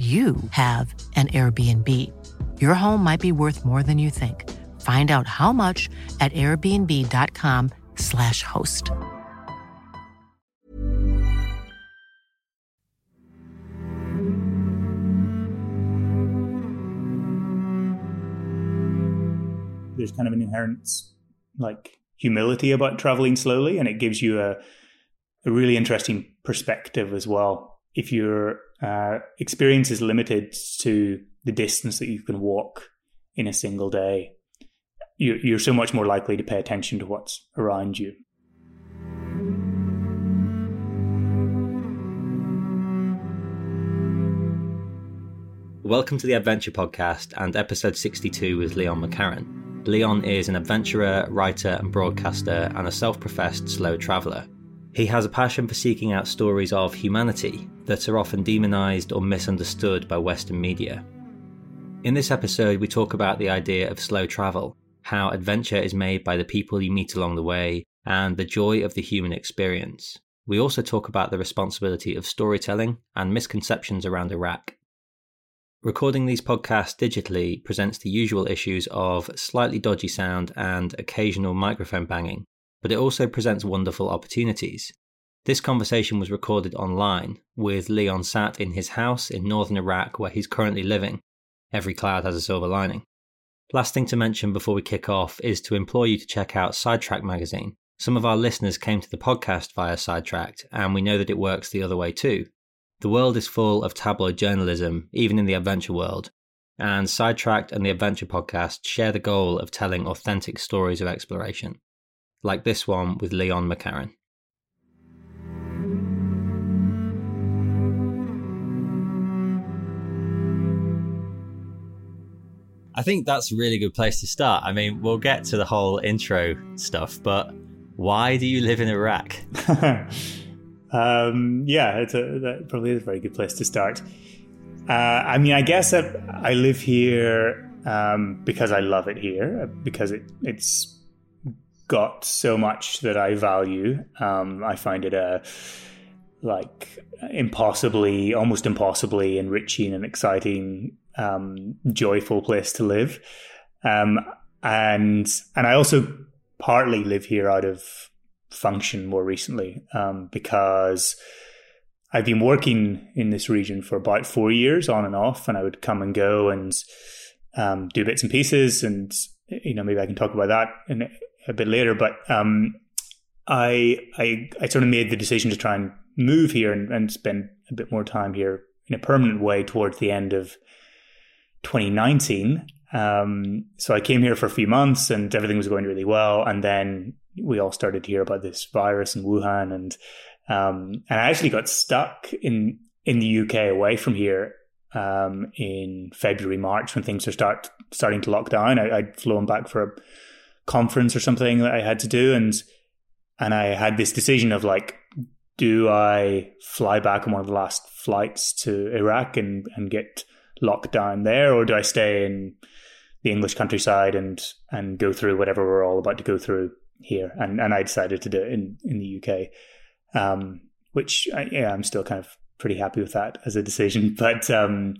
you have an Airbnb. Your home might be worth more than you think. Find out how much at airbnb.com/slash host. There's kind of an inherent like humility about traveling slowly, and it gives you a a really interesting perspective as well. If your uh, experience is limited to the distance that you can walk in a single day, you're, you're so much more likely to pay attention to what's around you. Welcome to the Adventure Podcast and episode 62 with Leon McCarron. Leon is an adventurer, writer, and broadcaster, and a self professed slow traveller. He has a passion for seeking out stories of humanity that are often demonized or misunderstood by Western media. In this episode, we talk about the idea of slow travel, how adventure is made by the people you meet along the way, and the joy of the human experience. We also talk about the responsibility of storytelling and misconceptions around Iraq. Recording these podcasts digitally presents the usual issues of slightly dodgy sound and occasional microphone banging, but it also presents wonderful opportunities. This conversation was recorded online, with Leon sat in his house in northern Iraq where he's currently living. Every cloud has a silver lining. Last thing to mention before we kick off is to implore you to check out Sidetracked magazine. Some of our listeners came to the podcast via Sidetracked, and we know that it works the other way too. The world is full of tabloid journalism, even in the adventure world, and Sidetracked and the Adventure podcast share the goal of telling authentic stories of exploration like this one with Leon McCarron. I think that's a really good place to start. I mean, we'll get to the whole intro stuff, but why do you live in Iraq? um, yeah, it's a, that probably is a very good place to start. Uh, I mean, I guess that I live here um, because I love it here, because it, it's got so much that I value. Um, I find it a like impossibly, almost impossibly enriching and exciting, um, joyful place to live. Um, and and I also partly live here out of function more recently um, because I've been working in this region for about four years on and off, and I would come and go and um, do bits and pieces, and you know maybe I can talk about that in a bit later, but um, I, I I sort of made the decision to try and move here and, and spend a bit more time here in a permanent way towards the end of 2019. Um, so I came here for a few months and everything was going really well, and then we all started to hear about this virus in Wuhan, and um, and I actually got stuck in in the UK away from here um, in February March when things are start starting to lock down. I, would flown back for a conference or something that I had to do, and and I had this decision of like, do I fly back on one of the last flights to Iraq and and get locked down there, or do I stay in the English countryside and and go through whatever we're all about to go through here? And and I decided to do it in in the UK, um, which I, yeah, I'm still kind of pretty happy with that as a decision, but. Um,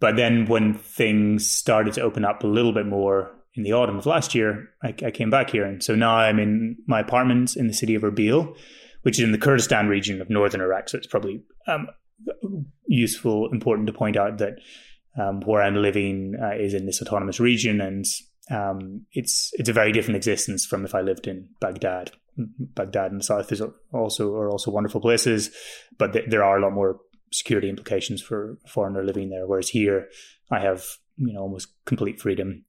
but then when things started to open up a little bit more in the autumn of last year, I, I, came back here. And so now I'm in my apartment in the city of Erbil, which is in the Kurdistan region of northern Iraq. So it's probably um, useful, important to point out that um, where I'm living uh, is in this autonomous region, and um, it's it's a very different existence from if I lived in Baghdad. Baghdad in the south is also are also wonderful places, but th- there are a lot more security implications for a foreigner living there. Whereas here, I have you know almost complete freedom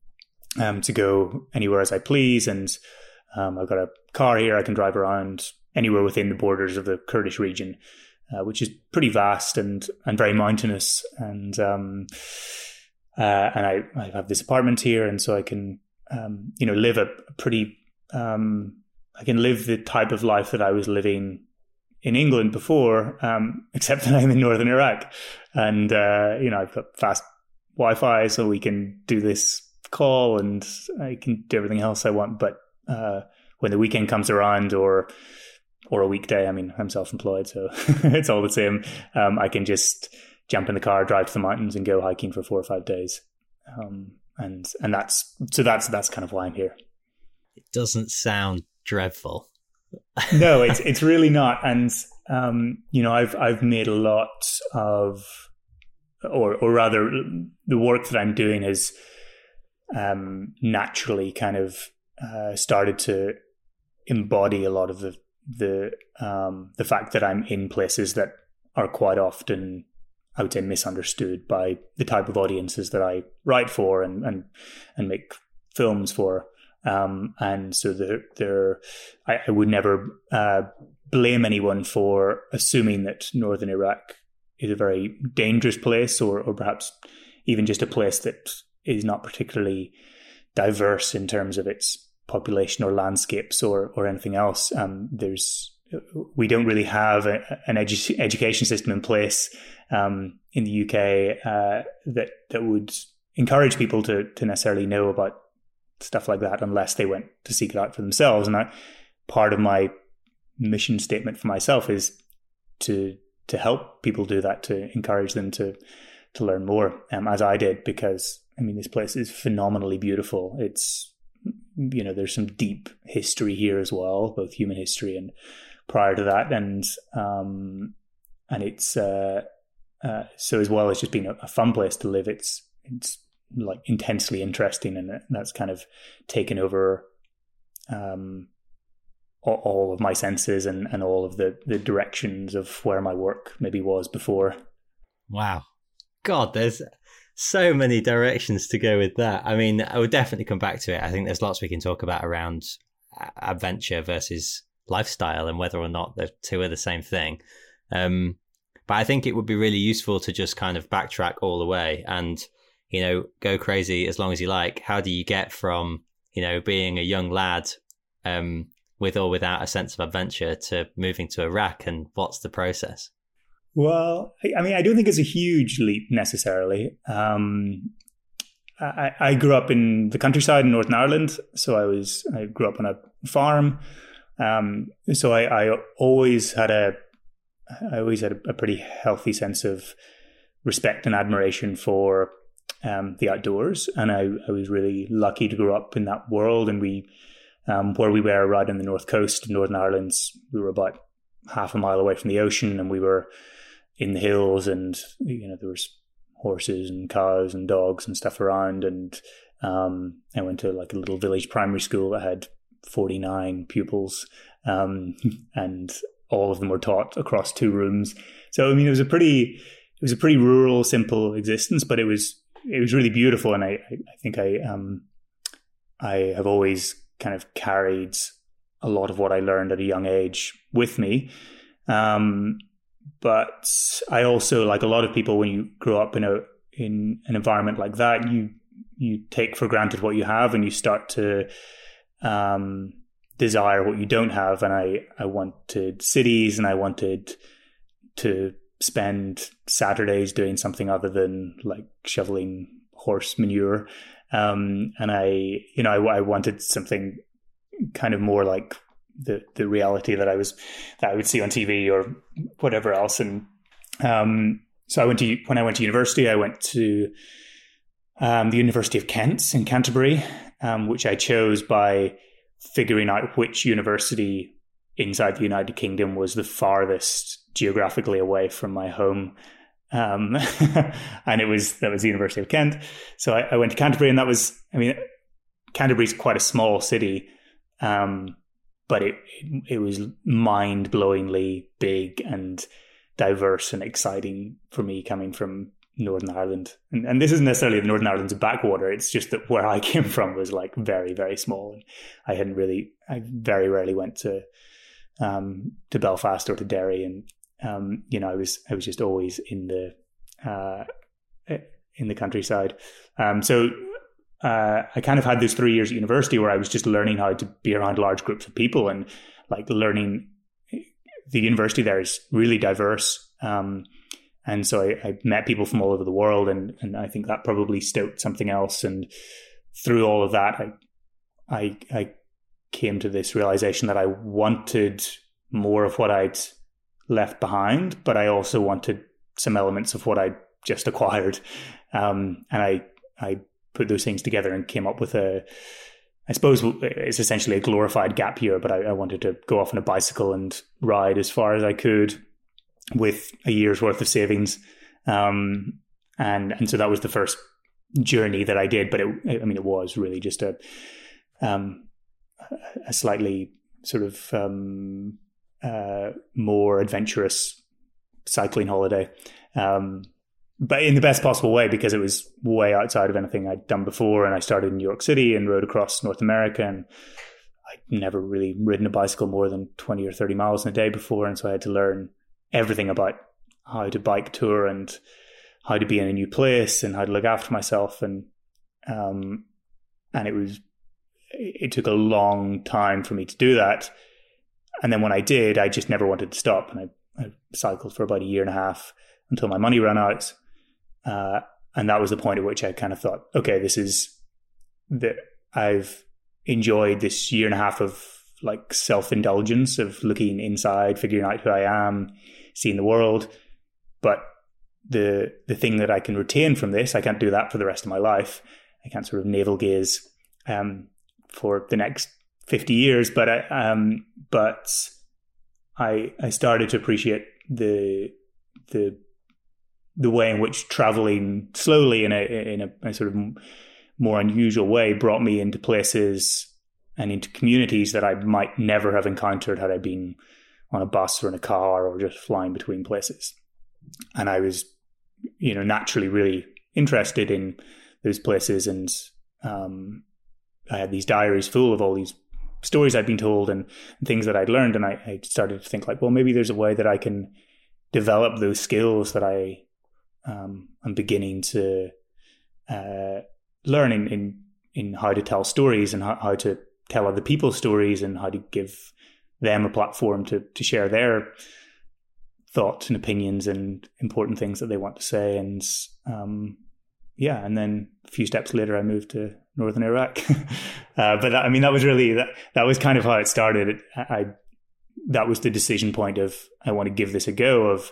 um, to go anywhere as I please. And um, I've got a car here. I can drive around anywhere within the borders of the Kurdish region, uh, which is pretty vast and, and very mountainous. And um, uh, and I, I have this apartment here, and so I can um, you know live a pretty um, I can live the type of life that I was living in England before, um, except that I'm in northern Iraq, and uh, you know I've got fast Wi-Fi, so we can do this call, and I can do everything else I want. But uh, when the weekend comes around, or or a weekday, I mean, I'm self-employed, so it's all the same. Um, I can just jump in the car, drive to the mountains, and go hiking for four or five days. Um, and and that's so that's that's kind of why I'm here. It doesn't sound dreadful. no, it's it's really not. And um, you know, I've I've made a lot of, or or rather, the work that I'm doing has um, naturally kind of uh, started to embody a lot of the the um, the fact that I'm in places that are quite often I would say misunderstood by the type of audiences that I write for and and and make films for. Um, and so there, there, I, I, would never uh, blame anyone for assuming that northern Iraq is a very dangerous place, or, or perhaps even just a place that is not particularly diverse in terms of its population or landscapes or or anything else. Um, there's we don't really have a, an edu- education system in place um, in the UK uh, that that would encourage people to to necessarily know about stuff like that unless they went to seek it out for themselves. And that part of my mission statement for myself is to to help people do that, to encourage them to to learn more, um, as I did, because I mean this place is phenomenally beautiful. It's you know there's some deep history here as well, both human history and prior to that, and um, and it's uh, uh, so as well as just being a, a fun place to live, it's it's like intensely interesting, and that's kind of taken over um, all, of my senses and, and all of the the directions of where my work maybe was before. Wow, God, there's so many directions to go with that. I mean, I would definitely come back to it. I think there's lots we can talk about around adventure versus lifestyle and whether or not the two are the same thing. Um, but I think it would be really useful to just kind of backtrack all the way and you know, go crazy as long as you like. How do you get from, you know, being a young lad um, with or without a sense of adventure to moving to Iraq and what's the process? Well, I mean, I don't think it's a huge leap necessarily. Um, I, I, grew up in the countryside in Northern Ireland, so I was I grew up on a farm. Um, so I, I, always had a I always had a, a pretty healthy sense of respect and admiration for um, the outdoors, and I, I, was really lucky to grow up in that world. And we, um, where we were right in the north coast of Northern Ireland, we were about half a mile away from the ocean, and we were in the hills, and you know there was horses and cows and dogs and stuff around. And um, I went to like a little village primary school that had forty nine pupils, um, and all of them were taught across two rooms. So I mean, it was a pretty it was a pretty rural, simple existence, but it was it was really beautiful, and I I think I um I have always kind of carried a lot of what I learned at a young age with me. Um, but I also like a lot of people when you grow up in a in an environment like that, you you take for granted what you have, and you start to um, desire what you don't have. And I I wanted cities, and I wanted to spend Saturdays doing something other than like shoveling horse manure. Um, and I, you know, I, I, wanted something kind of more like the the reality that I was that I would see on TV or whatever else. And um, so I went to when I went to university, I went to um, the University of Kent in Canterbury, um, which I chose by figuring out which university inside the United Kingdom was the farthest geographically away from my home. Um, and it was that was the University of Kent. So I, I, went to Canterbury, and that was I mean, Canterbury's quite a small city, um, but it, it, was mind blowingly big and diverse and exciting for me coming from Northern Ireland. And, and this isn't necessarily the Northern Ireland's backwater. It's just that where I came from was like very very small, and I hadn't really I very rarely went to um, to Belfast or to Derry, and um, you know, I was I was just always in the uh, in the countryside. Um, so uh, I kind of had those three years at university where I was just learning how to be around large groups of people and like learning. The university there is really diverse, um, and so I, I, met people from all over the world, and and I think that probably stoked something else. And through all of that, I I, I came to this realization that I wanted more of what I'd left behind, but I also wanted some elements of what I just acquired. Um, and I I put those things together and came up with a I suppose it's essentially a glorified gap year, but I, I, wanted to go off on a bicycle and ride as far as I could with a year's worth of savings. Um, and and so that was the first journey that I did. But it, I mean, it was really just a um, a slightly sort of um, uh, more adventurous cycling holiday. Um, but in the best possible way because it was way outside of anything I'd done before. And I started in New York City and rode across North America. And I'd never really ridden a bicycle more than 20 or 30 miles in a day before. And so I had to learn everything about how to bike tour and how to be in a new place and how to look after myself. And, um, and it was, it took a long time for me to do that. And then when I did, I just never wanted to stop. And I, I cycled for about a year and a half until my money ran out. Uh, and that was the point at which I kind of thought, okay, this is that I've enjoyed this year and a half of like self indulgence of looking inside, figuring out who I am, seeing the world. But the the thing that I can retain from this, I can't do that for the rest of my life. I can't sort of navel gaze um, for the next fifty years. But I um, but I I started to appreciate the the the way in which traveling slowly in a in a, a, sort of more unusual way brought me into places and into communities that I might never have encountered had I been on a bus or in a car or just flying between places. And I was, you know, naturally really interested in those places, and um, I had these diaries full of all these stories I'd been told and, and things that I'd learned, and I, I started to think like, well, maybe there's a way that I can develop those skills that I um, I'm beginning to uh, learn in, in, in how to tell stories and how, how to tell other people's stories and how to give them a platform to to share their thoughts and opinions and important things that they want to say. And um, yeah and then a few steps later I moved to northern Iraq. Uh, but that, I mean that was really that that was kind of how it started. I, I that was the decision point of I want to give this a go of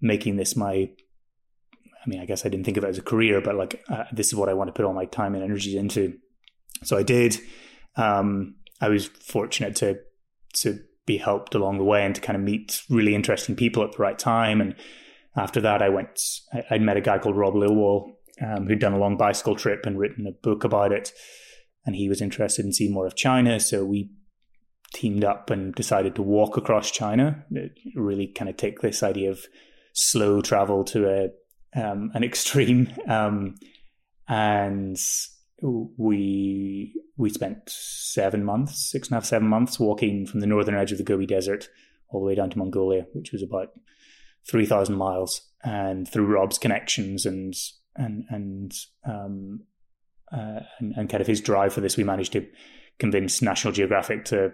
making this my I mean, I guess I didn't think of it as a career, but like uh, this is what I want to put all my time and energy into. So I did. Um, I was fortunate to to be helped along the way and to kind of meet really interesting people at the right time. And after that, I went. I, would met a guy called Rob Lilwall um, who'd done a long bicycle trip and written a book about it, and he was interested in seeing more of China. So we teamed up and decided to walk across China. Really, kind of take this idea of slow travel to a um, an extreme, um, and we we spent seven months, six and a half, seven months walking from the northern edge of the Gobi Desert all the way down to Mongolia, which was about three thousand miles. And through Rob's connections and and and, um, uh, and and kind of his drive for this, we managed to convince National Geographic to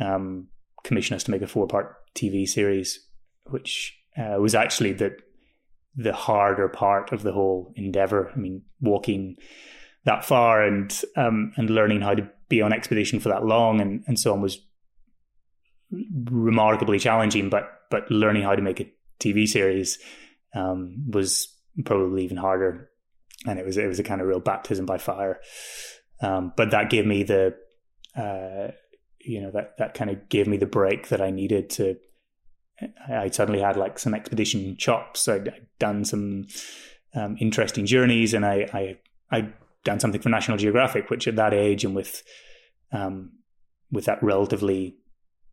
um, commission us to make a four part TV series, which uh, was actually the the harder part of the whole endeavor. I mean, walking that far and um, and learning how to be on expedition for that long and, and so on was remarkably challenging. But but learning how to make a TV series um, was probably even harder, and it was it was a kind of real baptism by fire. Um, but that gave me the uh, you know that that kind of gave me the break that I needed to I suddenly had like some expedition chops. I'd, done some um, interesting journeys, and I, I I'd done something for National Geographic, which at that age and with um, with that relatively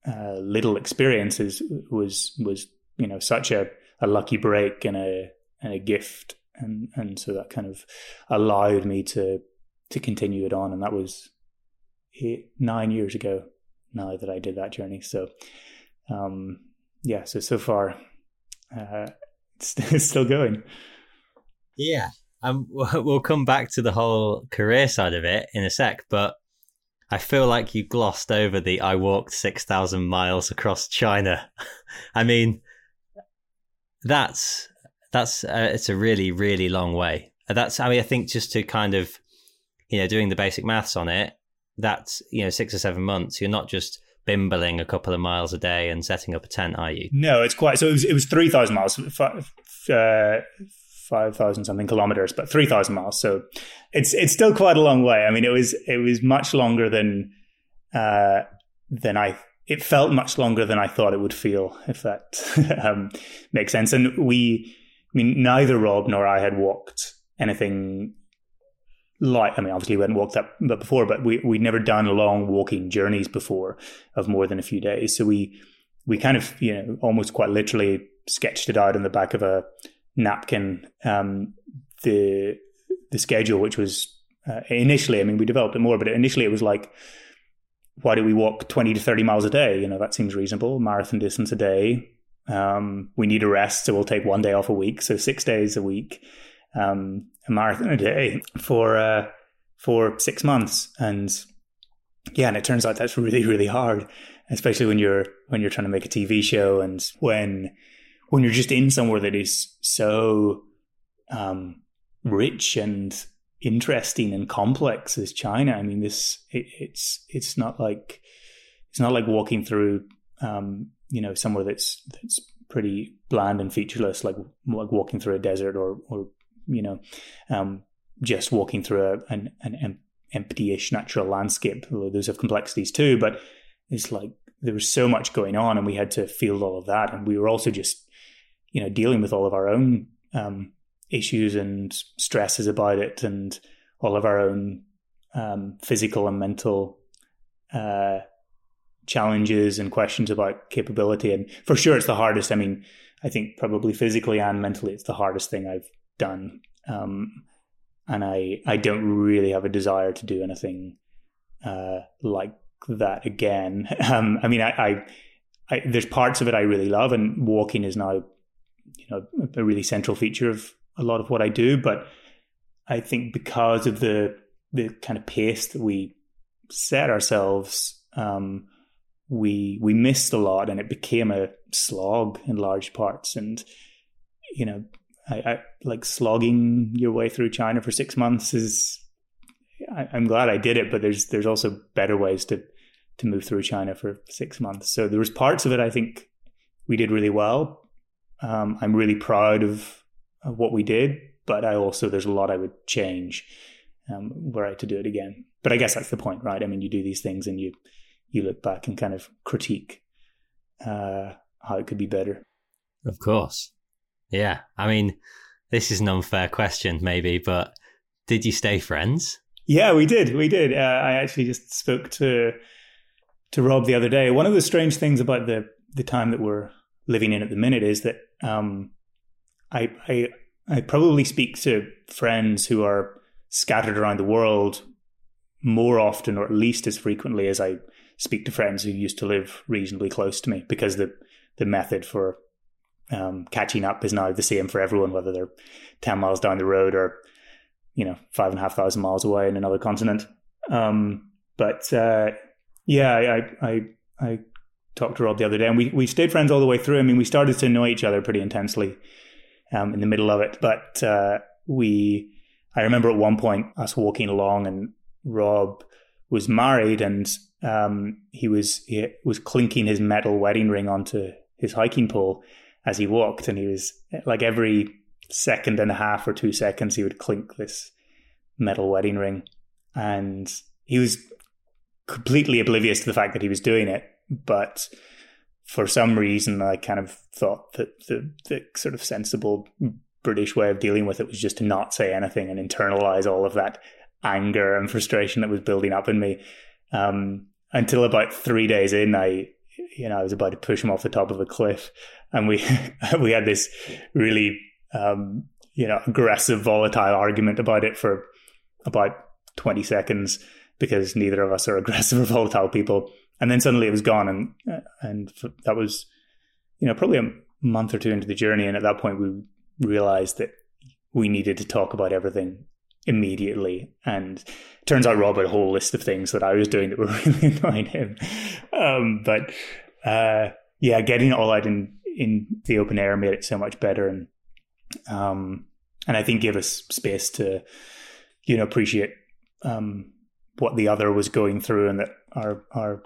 uh, little experience is, was was you know such a, a lucky break and a and a gift, and and so that kind of allowed me to to continue it on, and that was eight, nine years ago now that I did that journey. So. Um, yeah, so so far, uh, it's, it's still going. Yeah, Um, we'll come back to the whole career side of it in a sec, but I feel like you glossed over the I walked 6,000 miles across China. I mean, that's, that's, uh, it's a really, really long way. That's, I mean, I think just to kind of, you know, doing the basic maths on it, that's, you know, six or seven months. You're not just bimbling a couple of miles a day and setting up a tent, are you? No, it's quite, so it was, it was 3,000 miles, uh, 5,000 something kilometers, but 3,000 miles. So it's, it's still quite a long way. I mean, it was, it was much longer than, uh, than I, it felt much longer than I thought it would feel, if that um, makes sense. And we, I mean, neither Rob nor I had walked anything like, I mean, obviously we hadn't walked that before, but we, we'd never done long walking journeys before of more than a few days. So we, we kind of, you know, almost quite literally sketched it out in the back of a, napkin um, the the schedule, which was uh, initially, I mean, we developed it more, but initially it was like, why do we walk twenty to thirty miles a day? You know, that seems reasonable. Marathon distance a day. Um, we need a rest, so we'll take one day off a week, so six days a week, um, a marathon a day for uh, for six months, and yeah, and it turns out that's really really hard, especially when you're when you're trying to make a TV show and when when you're just in somewhere that is so um, rich and interesting and complex as China, I mean, this it, it's it's not like it's not like walking through um, you know somewhere that's that's pretty bland and featureless, like like walking through a desert or or you know um, just walking through a, an an empty-ish natural landscape. Those have complexities too, but it's like there was so much going on, and we had to field all of that, and we were also just you know, dealing with all of our own um, issues and stresses about it, and all of our own um, physical and mental uh, challenges and questions about capability. And for sure, it's the hardest. I mean, I think probably physically and mentally, it's the hardest thing I've done. Um, and I, I don't really have a desire to do anything uh, like that again. Um, I mean, I, I, I, there's parts of it I really love, and walking is now you know a really central feature of a lot of what I do. But I think because of the the kind of pace that we set ourselves, um, we we missed a lot, and it became a slog in large parts. And you know, I, I like slogging your way through China for six months is. I, I'm glad I did it, but there's there's also better ways to to move through China for six months. So there was parts of it I think we did really well, um, I'm really proud of, of, what we did, but I also there's a lot I would change um, were I to do it again. But I guess that's the point, right? I mean, you do these things and you you look back and kind of critique uh, how it could be better. Of course, yeah. I mean, this is an unfair question, maybe, but did you stay friends? Yeah, we did. We did. Uh, I actually just spoke to to Rob the other day. One of the strange things about the the time that we're living in at the minute is that um, I, I I probably speak to friends who are scattered around the world more often, or at least as frequently as I speak to friends who used to live reasonably close to me, because the the method for um, catching up is now the same for everyone, whether they're ten miles down the road or you know five and a half thousand miles away in another continent. Um, but uh, yeah, I, I I talked to Rob the other day, and we we stayed friends all the way through. I mean, we started to annoy each other pretty intensely um, in the middle of it, but uh, we. I remember at one point us walking along, and Rob was married, and um, he was he was clinking his metal wedding ring onto his hiking pole as he walked, and he was like every second and a half or two seconds he would clink this metal wedding ring, and he was completely oblivious to the fact that he was doing it but for some reason, I kind of thought that the, the sort of sensible British way of dealing with it was just to not say anything and internalize all of that anger and frustration that was building up in me. Um, until about three days in, I, you know, I was about to push him off the top of a cliff, and we we had this really, um, you know, aggressive, volatile argument about it for about twenty seconds because neither of us are aggressive or volatile people. And then suddenly it was gone, and and that was, you know, probably a month or two into the journey, and at that point we realized that we needed to talk about everything immediately. And turns out Rob had a whole list of things that I was doing that were really annoying him. Um, but uh, yeah, getting it all out in in the open air made it so much better, and um, and I think gave us space to you know appreciate um, what the other was going through, and that our our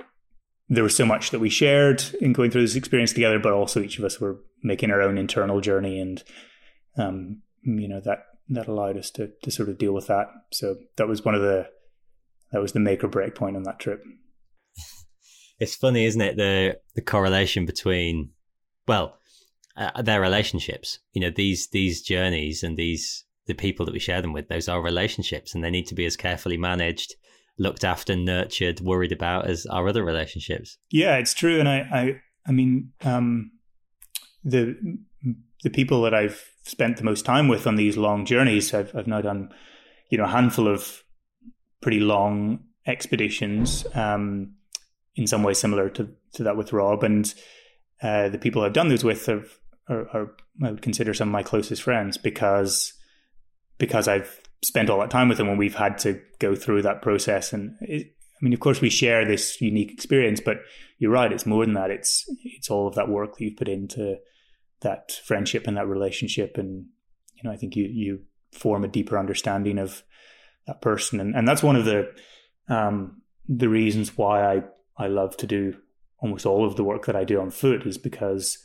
there was so much that we shared in going through this experience together, but also each of us were making our own internal journey, and um, you know that that allowed us to to sort of deal with that. So that was one of the that was the make or break point on that trip. It's funny, isn't it? The the correlation between well, uh, their relationships. You know, these these journeys and these the people that we share them with. Those are relationships, and they need to be as carefully managed, looked after, nurtured, worried about as our other relationships. Yeah, it's true, and I I I mean um, the the people that I've spent the most time with on these long journeys. I've I've now done you know a handful of pretty long expeditions. Um, in some way similar to, to that with Rob. And uh, the people I've done those with are, are, are, I would consider some of my closest friends because because I've spent all that time with them and we've had to go through that process. And it, I mean, of course, we share this unique experience, but you're right; it's more than that. It's it's all of that work that you've put into that friendship and that relationship, and you know, I think you you form a deeper understanding of that person, and and that's one of the um, the reasons why I I love to do almost all of the work that I do on foot is because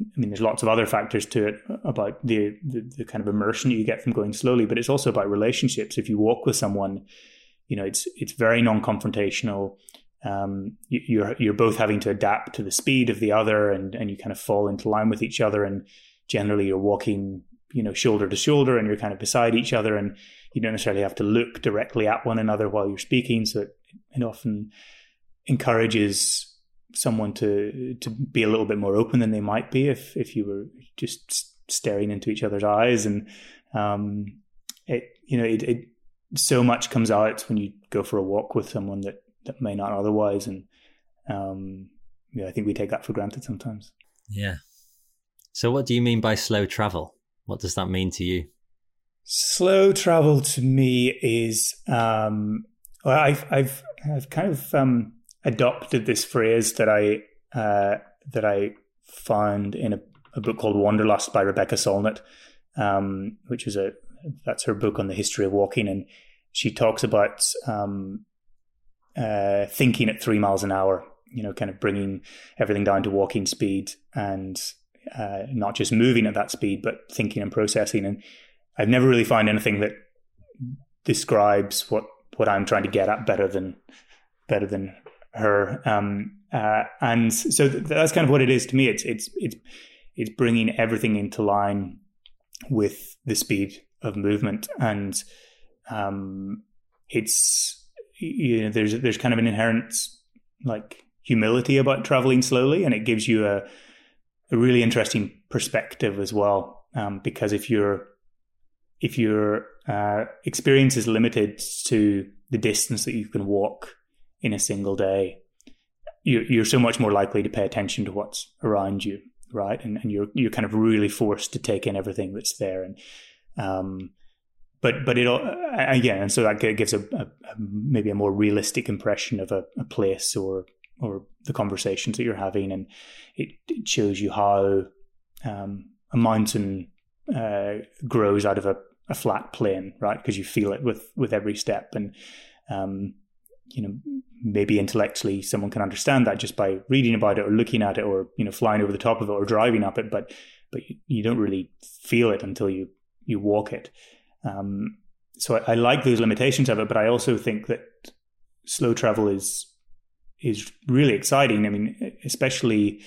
I mean, there's lots of other factors to it about the, the, the kind of immersion you get from going slowly, but it's also about relationships. If you walk with someone, you know, it's it's very non-confrontational. Um, you, you're you're both having to adapt to the speed of the other, and and you kind of fall into line with each other. And generally, you're walking, you know, shoulder to shoulder, and you're kind of beside each other, and you don't necessarily have to look directly at one another while you're speaking. So it, it often encourages someone to to be a little bit more open than they might be if if you were just staring into each other's eyes and um, it you know it, it so much comes out when you go for a walk with someone that that may not otherwise and um, yeah I think we take that for granted sometimes. Yeah. So what do you mean by slow travel? What does that mean to you? Slow travel to me is um, well, I've I've I've kind of um, adopted this phrase that I uh, that I found in a, a, book called Wanderlust by Rebecca Solnit, um, which is a that's her book on the history of walking, and she talks about um, uh, thinking at three miles an hour. You know, kind of bringing everything down to walking speed and uh, not just moving at that speed, but thinking and processing. And I've never really found anything that describes what what I'm trying to get at better than better than her. Um, uh, and so th- that's kind of what it is to me. It's it's it's it's bringing everything into line with the speed of movement, and um, it's you know there's there's kind of an inherent like humility about traveling slowly, and it gives you a a really interesting perspective as well. Um, because if your if your uh, experience is limited to the distance that you can walk in a single day, you're, you're so much more likely to pay attention to what's around you, right? And, and you're you're kind of really forced to take in everything that's there. And um, but but it again, and so that gives a, a, maybe a more realistic impression of a, a, place or or the conversations that you're having, and it, it shows you how um, a mountain uh, grows out of a, a flat plain, right? Because you feel it with with every step, and um, you know maybe intellectually someone can understand that just by reading about it or looking at it or you know flying over the top of it or driving up it. But but you don't really feel it until you you walk it um, so I, I, like those limitations of it but i also think that slow travel is is really exciting. I mean especially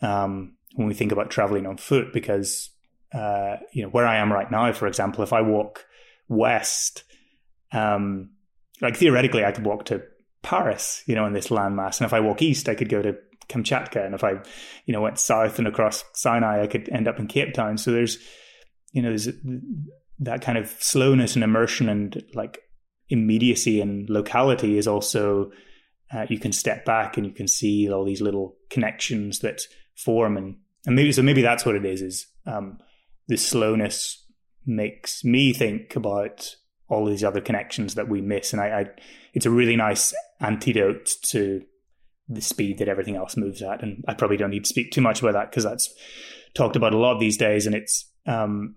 um, when we think about traveling on foot because uh, you know where i am right now for example if i walk west um, like theoretically, I could walk to Paris, you know, in this landmass, and if I walk east, I could go to Kamchatka, and if I, you know, went south and across Sinai, I could end up in Cape Town. So there's, you know, there's that kind of slowness and immersion and like immediacy and locality is also uh, you can step back and you can see all these little connections that form and and maybe so maybe that's what it is is um, the slowness makes me think about all these other connections that we miss. And I, I it's a really nice antidote to the speed that everything else moves at. And I probably don't need to speak too much about that because that's talked about a lot these days. And it's, um,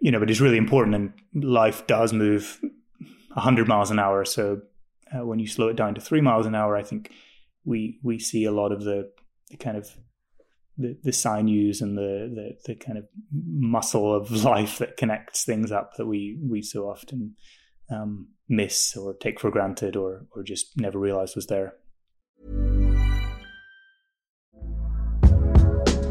you know, but it's really important. And life does move 100 miles an hour. So uh, when you slow it down to three miles an hour, I think we we see a lot of the, the kind of the, the sinews and the, the, the kind of muscle of life that connects things up that we we so often um, miss or take for granted or or just never realize was there.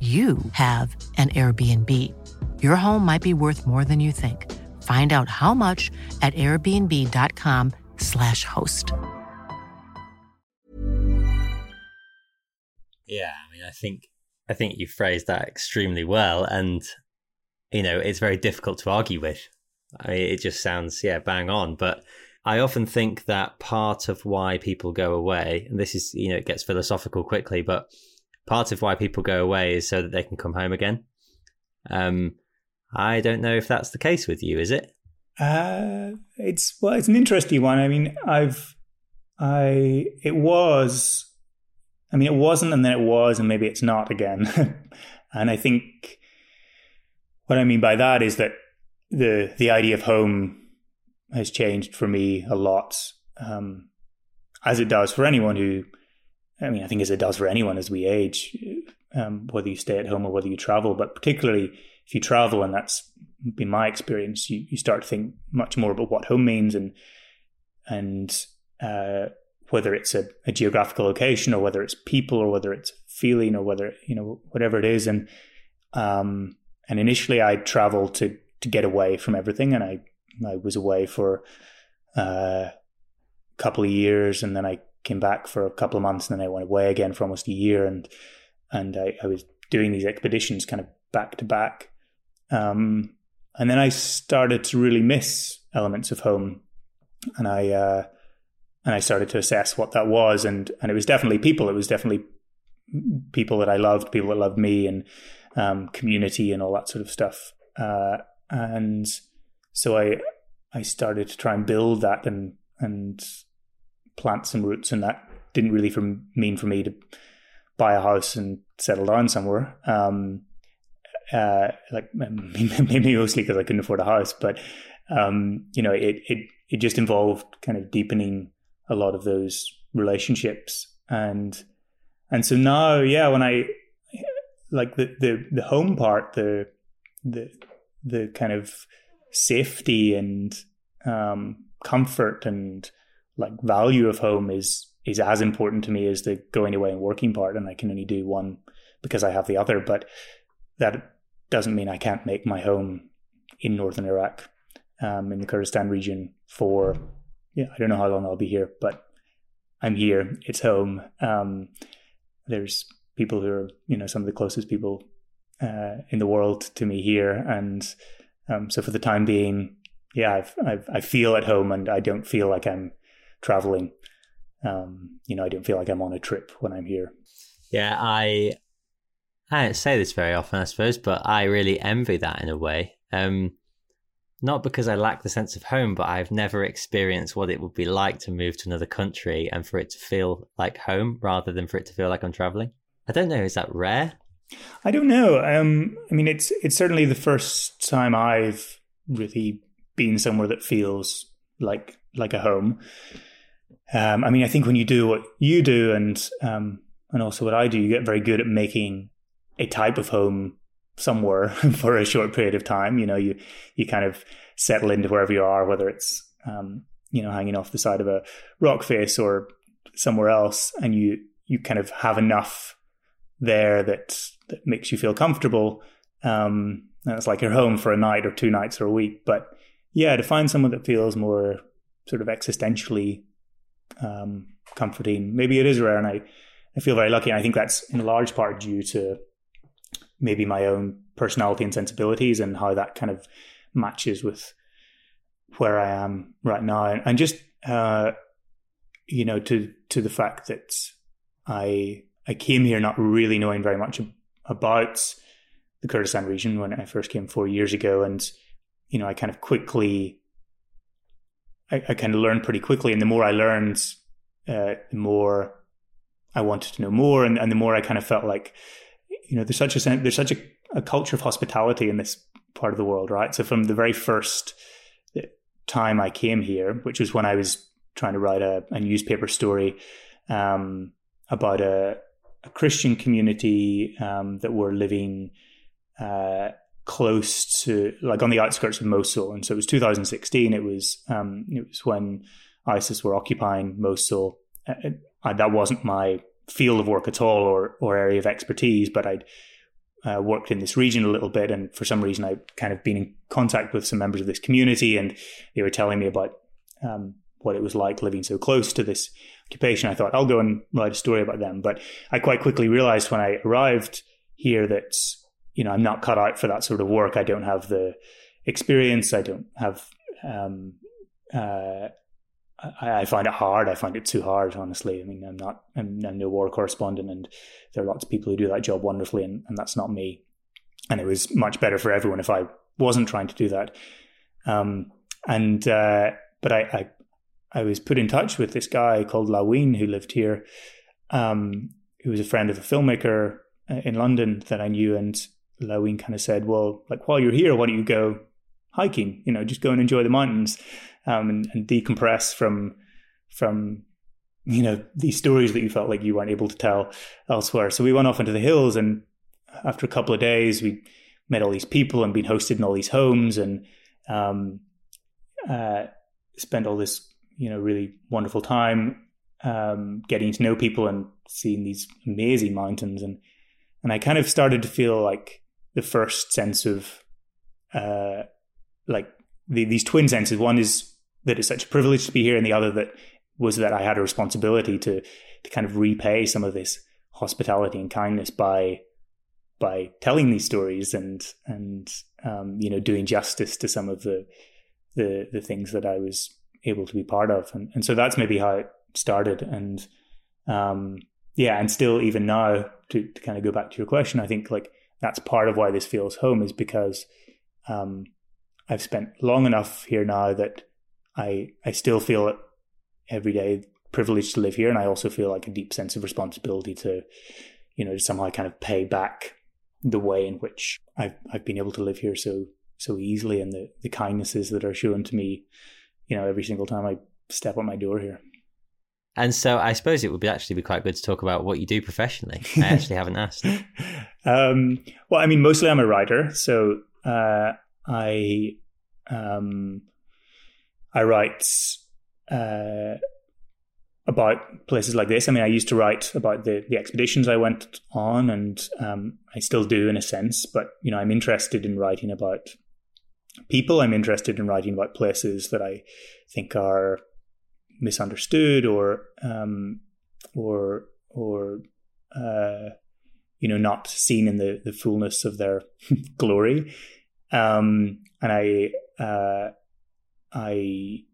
you have an Airbnb. Your home might be worth more than you think. Find out how much at airbnb.com/slash host. Yeah, I mean I think I think you phrased that extremely well and you know, it's very difficult to argue with. I mean, it just sounds yeah, bang on. But I often think that part of why people go away, and this is you know, it gets philosophical quickly, but part of why people go away is so that they can come home again. Um, I don't know if that's the case with you, is it? Uh, it's well, it's an interesting one. I mean, I've, I, it was, I mean, it wasn't, and then it was, and maybe it's not again. and I think what I mean by that is that the the idea of home has changed for me a lot, um, as it does for anyone who I mean, I think as it does for anyone as we age, um, whether you stay at home or whether you travel, but particularly if you travel, and that's been my experience, you, you start to think much more about what home means and and uh, whether it's a, a, geographical location or whether it's people or whether it's feeling or whether you know whatever it is. And um, and initially, I traveled to to get away from everything, and I I was away for uh, a couple of years, and then I came back for a couple of months and then I went away again for almost a year and and I, I was doing these expeditions kind of back to back. Um, and then I started to really miss elements of home and I uh, and I started to assess what that was and and it was definitely people. It was definitely people that I loved, people that loved me and um, community and all that sort of stuff. Uh, and so I I started to try and build that and and plant some roots, and that didn't really mean for me to buy a house and settle down somewhere. Um, uh, like maybe mostly because I couldn't afford a house, but um, you know, it it it just involved kind of deepening a lot of those relationships, and and so now, yeah, when I like the the the home part, the the the kind of safety and um, comfort and like value of home is is as important to me as the going away and working part, and I can only do one because I have the other. But that doesn't mean I can't make my home in northern Iraq, um, in the Kurdistan region for yeah, I don't know how long I'll be here, but I'm here. It's home. Um, there's people who are you know some of the closest people uh, in the world to me here, and um, so for the time being, yeah, I've, I've, i feel at home, and I don't feel like I'm traveling. Um, you know, I don't feel like I'm on a trip when I'm here. Yeah, I I don't say this very often, I suppose, but I really envy that in a way. Um, not because I lack the sense of home, but I've never experienced what it would be like to move to another country and for it to feel like home rather than for it to feel like I'm traveling. I don't know. Is that rare? I don't know. Um, I mean, it's it's certainly the first time I've really been somewhere that feels like like a home. Um, I mean, I think when you do what you do and um, and also what I do, you get very good at making a type of home somewhere for a short period of time. You know, you you kind of settle into wherever you are, whether it's um, you know hanging off the side of a rock face or somewhere else, and you you kind of have enough there that that makes you feel comfortable. Um, and it's like your home for a night or two nights or a week, but yeah, to find someone that feels more sort of existentially um, comforting. Maybe it is rare, and I, I feel very lucky. And I think that's in large part due to maybe my own personality and sensibilities and how that kind of matches with where I am right now, and, and just uh, you know to to the fact that I I came here not really knowing very much about the Kurdistan region when I first came four years ago, and you know I kind of quickly I, I kind of learned pretty quickly, and the more I learned, uh, the more I wanted to know more, and, and the more I kind of felt like you know there's such a there's such a, a culture of hospitality in this part of the world, right? So from the very first time I came here, which was when I was trying to write a, a newspaper story um, about a, a, Christian community um, that were living uh, close to, like, on the outskirts of Mosul. And so it was 2016. It was um, it was when ISIS were occupying Mosul. Uh, uh that wasn't my field of work at all, or or area of expertise, but I'd uh, worked in this region a little bit, and for some reason, I kind of been in contact with some members of this community, and they were telling me about um, what it was like living so close to this occupation. I thought I'll go and write a story about them, but I quite quickly realized when I arrived here that you know I'm not cut out for that sort of work. I don't have the experience. I don't have um, uh, I, I, find it hard. I find it too hard, honestly. I mean, I'm not, I'm, I'm, no war correspondent, and there are lots of people who do that job wonderfully, and, and, that's not me. And it was much better for everyone if I wasn't trying to do that. Um, and uh, but I, I, I was put in touch with this guy called Laween who lived here, um, who was a friend of a filmmaker uh, in London that I knew, and Laween kind of said, "Well, like while you're here, why don't you go hiking? You know, just go and enjoy the mountains." um, and, and decompress from from you know these stories that you felt like you weren't able to tell elsewhere. So we went off into the hills, and after a couple of days, we met all these people and been hosted in all these homes, and um, uh, spent all this you know really wonderful time um, getting to know people and seeing these amazing mountains, and and I kind of started to feel like the first sense of uh, like the, these twin senses. One is that it's such a privilege to be here, and the other that was that I had a responsibility to to kind of repay some of this hospitality and kindness by by telling these stories and and um, you know doing justice to some of the the the things that I was able to be part of, and and so that's maybe how it started, and um, yeah, and still even now to to kind of go back to your question, I think like that's part of why this feels home is because um, I've spent long enough here now that I I still feel it every day privileged to live here, and I also feel like a deep sense of responsibility to, you know, to somehow kind of pay back the way in which I've I've been able to live here so so easily, and the the kindnesses that are shown to me, you know, every single time I step on my door here. And so I suppose it would be actually be quite good to talk about what you do professionally. I actually haven't asked. Um, well, I mean, mostly I'm a writer, so uh, I um, I write uh, about places like this. I mean, I used to write about the the expeditions I went on, and um, I still do in a sense. But you know, I'm interested in writing about people. I'm interested in writing about places that I think are misunderstood or um, or or uh, you know not seen in the the fullness of their glory. Um, and I uh, I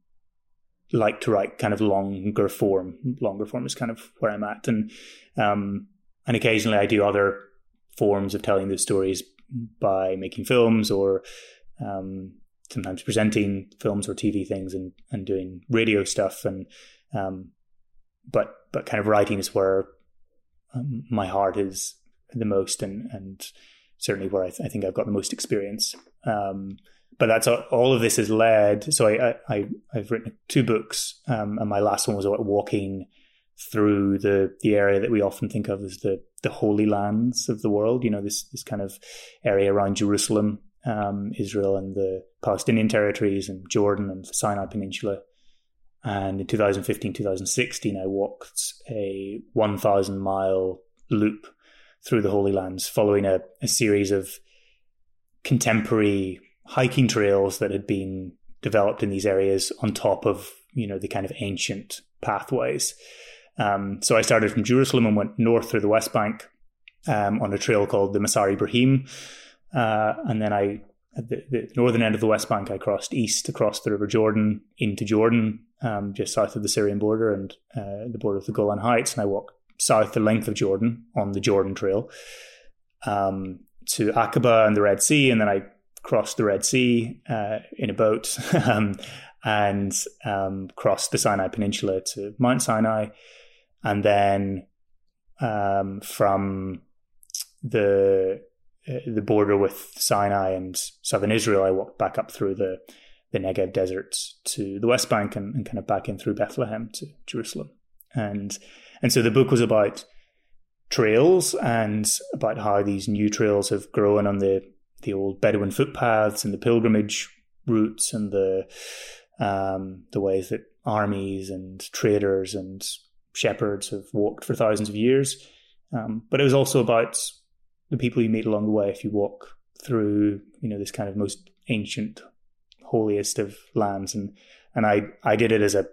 like to write kind of longer form. Longer form is kind of where I'm at, and um, and occasionally I do other forms of telling those stories by making films or um, sometimes presenting films or TV things and and doing radio stuff and um, but but kind of writing is where um, my heart is the most and and certainly where I, th- I think I've got the most experience. Um, but that's all all, of this is led. So I, I I've written two books, um, and my last one was about walking through the the area that we often think of as the the holy lands of the world. You know, this this kind of area around Jerusalem, um, Israel, and the Palestinian territories, and Jordan and the Sinai Peninsula. And in 2015, 2016, I walked a 1,000 mile loop through the Holy Lands, following a, a series of contemporary hiking trails that had been developed in these areas on top of you know the kind of ancient pathways. Um, so I started from Jerusalem and went north through the West Bank um, on a trail called the Masar Ibrahim, uh, and then I at the, the, northern end of the West Bank, I crossed east across the River Jordan into Jordan, um, just south of the Syrian border and uh, the border of the Golan Heights, and I walked south the length of Jordan on the Jordan Trail um, to Aqaba and the Red Sea, and then I crossed the Red Sea uh, in a boat um, and um, crossed the Sinai Peninsula to Mount Sinai, and then um, from the the border with Sinai and southern Israel, I walked back up through the the Negev desert to the West Bank and, and kind of back in through Bethlehem to Jerusalem, and and so the book was about trails and about how these new trails have grown on the the old Bedouin footpaths and the pilgrimage routes and the um, the ways that armies and traders and shepherds have walked for thousands of years. Um, but it was also about the people you meet along the way if you walk through, you know, this kind of most ancient, holiest of lands. And and I I did it as a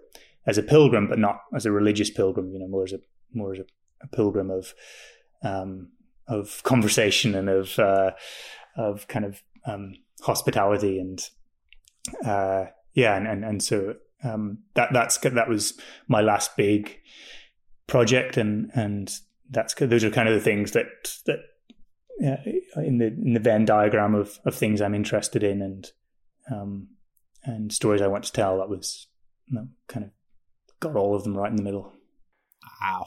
as a pilgrim, but not as a religious pilgrim. You know, more as a more as a, a pilgrim of um, of conversation and of uh, of kind of um, hospitality and uh, yeah, and and, and so um, that that's that was my last big project, and and that's those are kind of the things that that in the in the Venn diagram of of things I'm interested in and um, and stories I want to tell. That was you know, kind of got all of them right in the middle. Wow.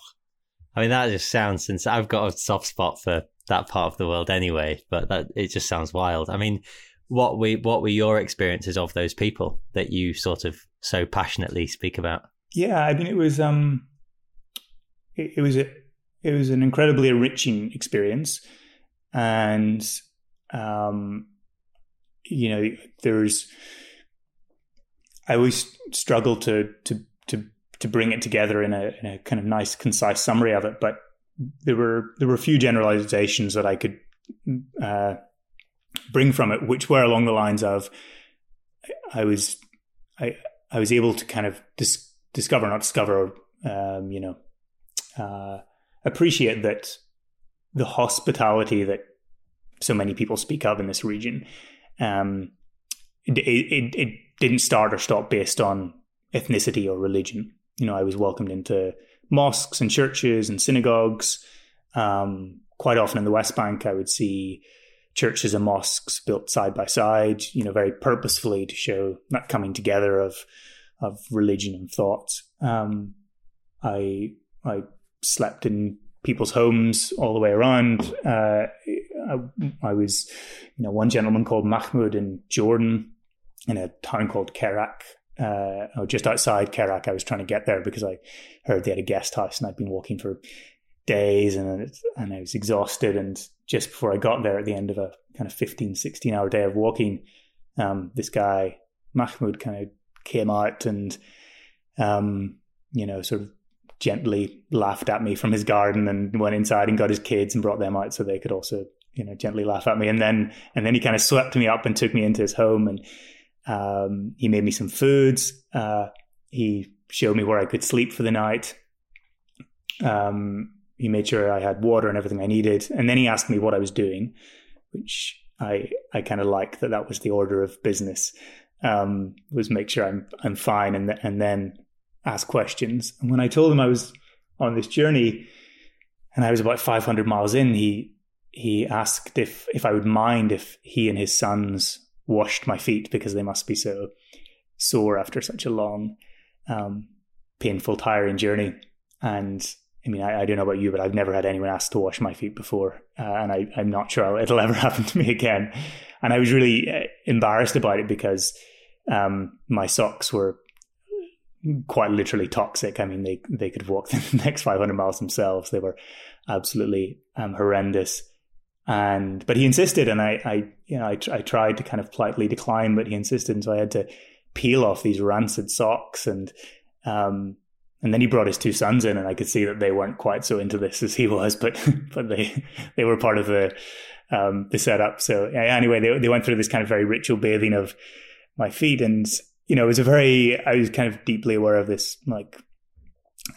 I mean, that just sounds since I've got a soft spot for that part of the world anyway, but that it just sounds wild. I mean, what we what were your experiences of those people that you sort of so passionately speak about? Yeah, I mean, it was um, it, it was a, it was an incredibly enriching experience and um, you know, there's I always struggle to to to to bring it together in a in a kind of nice, concise summary of it, but there were there were a few generalizations that I could uh, bring from it, which were along the lines of I was I I was able to kind of dis- discover, not discover, um, you know, uh, appreciate that the hospitality that so many people speak of in this region. Um, it, it, it didn't start or stop based on ethnicity or religion. You know, I was welcomed into mosques and churches and synagogues. Um, quite often in the West Bank, I would see churches and mosques built side by side. You know, very purposefully to show that coming together of of religion and thought. Um, I I slept in people's homes all the way around. Uh, I, I, was, you know, one gentleman called Mahmoud in Jordan, in a town called Kerak. Uh, oh, just outside Kerak, I was trying to get there because I heard they had a guest house, and I'd been walking for days, and and I was exhausted. And just before I got there, at the end of a kind of 15, 16 hour day of walking, um, this guy Mahmoud kind of came out and, um, you know, sort of gently laughed at me from his garden and went inside and got his kids and brought them out so they could also you know gently laugh at me. And then and then he kind of swept me up and took me into his home and um, he made me some foods. Uh, he showed me where I could sleep for the night. Um, he made sure I had water and everything I needed. And then he asked me what I was doing which I I kind of like that that was the order of business. Um, was make sure I'm I'm fine. And th- and then ask questions. And when I told him I was on this journey and I was about 500 miles in, he he asked if if I would mind if he and his sons washed my feet because they must be so sore after such a long, um, painful, tiring journey. And I mean, I, I, don't know about you, but I've never had anyone ask to wash my feet before, uh, and I, am not sure it'll ever happen to me again. And I was really uh, embarrassed about it because um, my socks were quite literally toxic. I mean, they they could walk the next 500 miles themselves. They were absolutely um, horrendous. And but he insisted, and I, I you know I, I tried to kind of politely decline, but he insisted, and so I had to peel off these rancid socks, and um, and then he brought his two sons in, and I could see that they weren't quite so into this as he was, but but they they were part of the um, the setup. So anyway, they they went through this kind of very ritual bathing of my feet, and you know, it was a very, I was kind of deeply aware of this, like,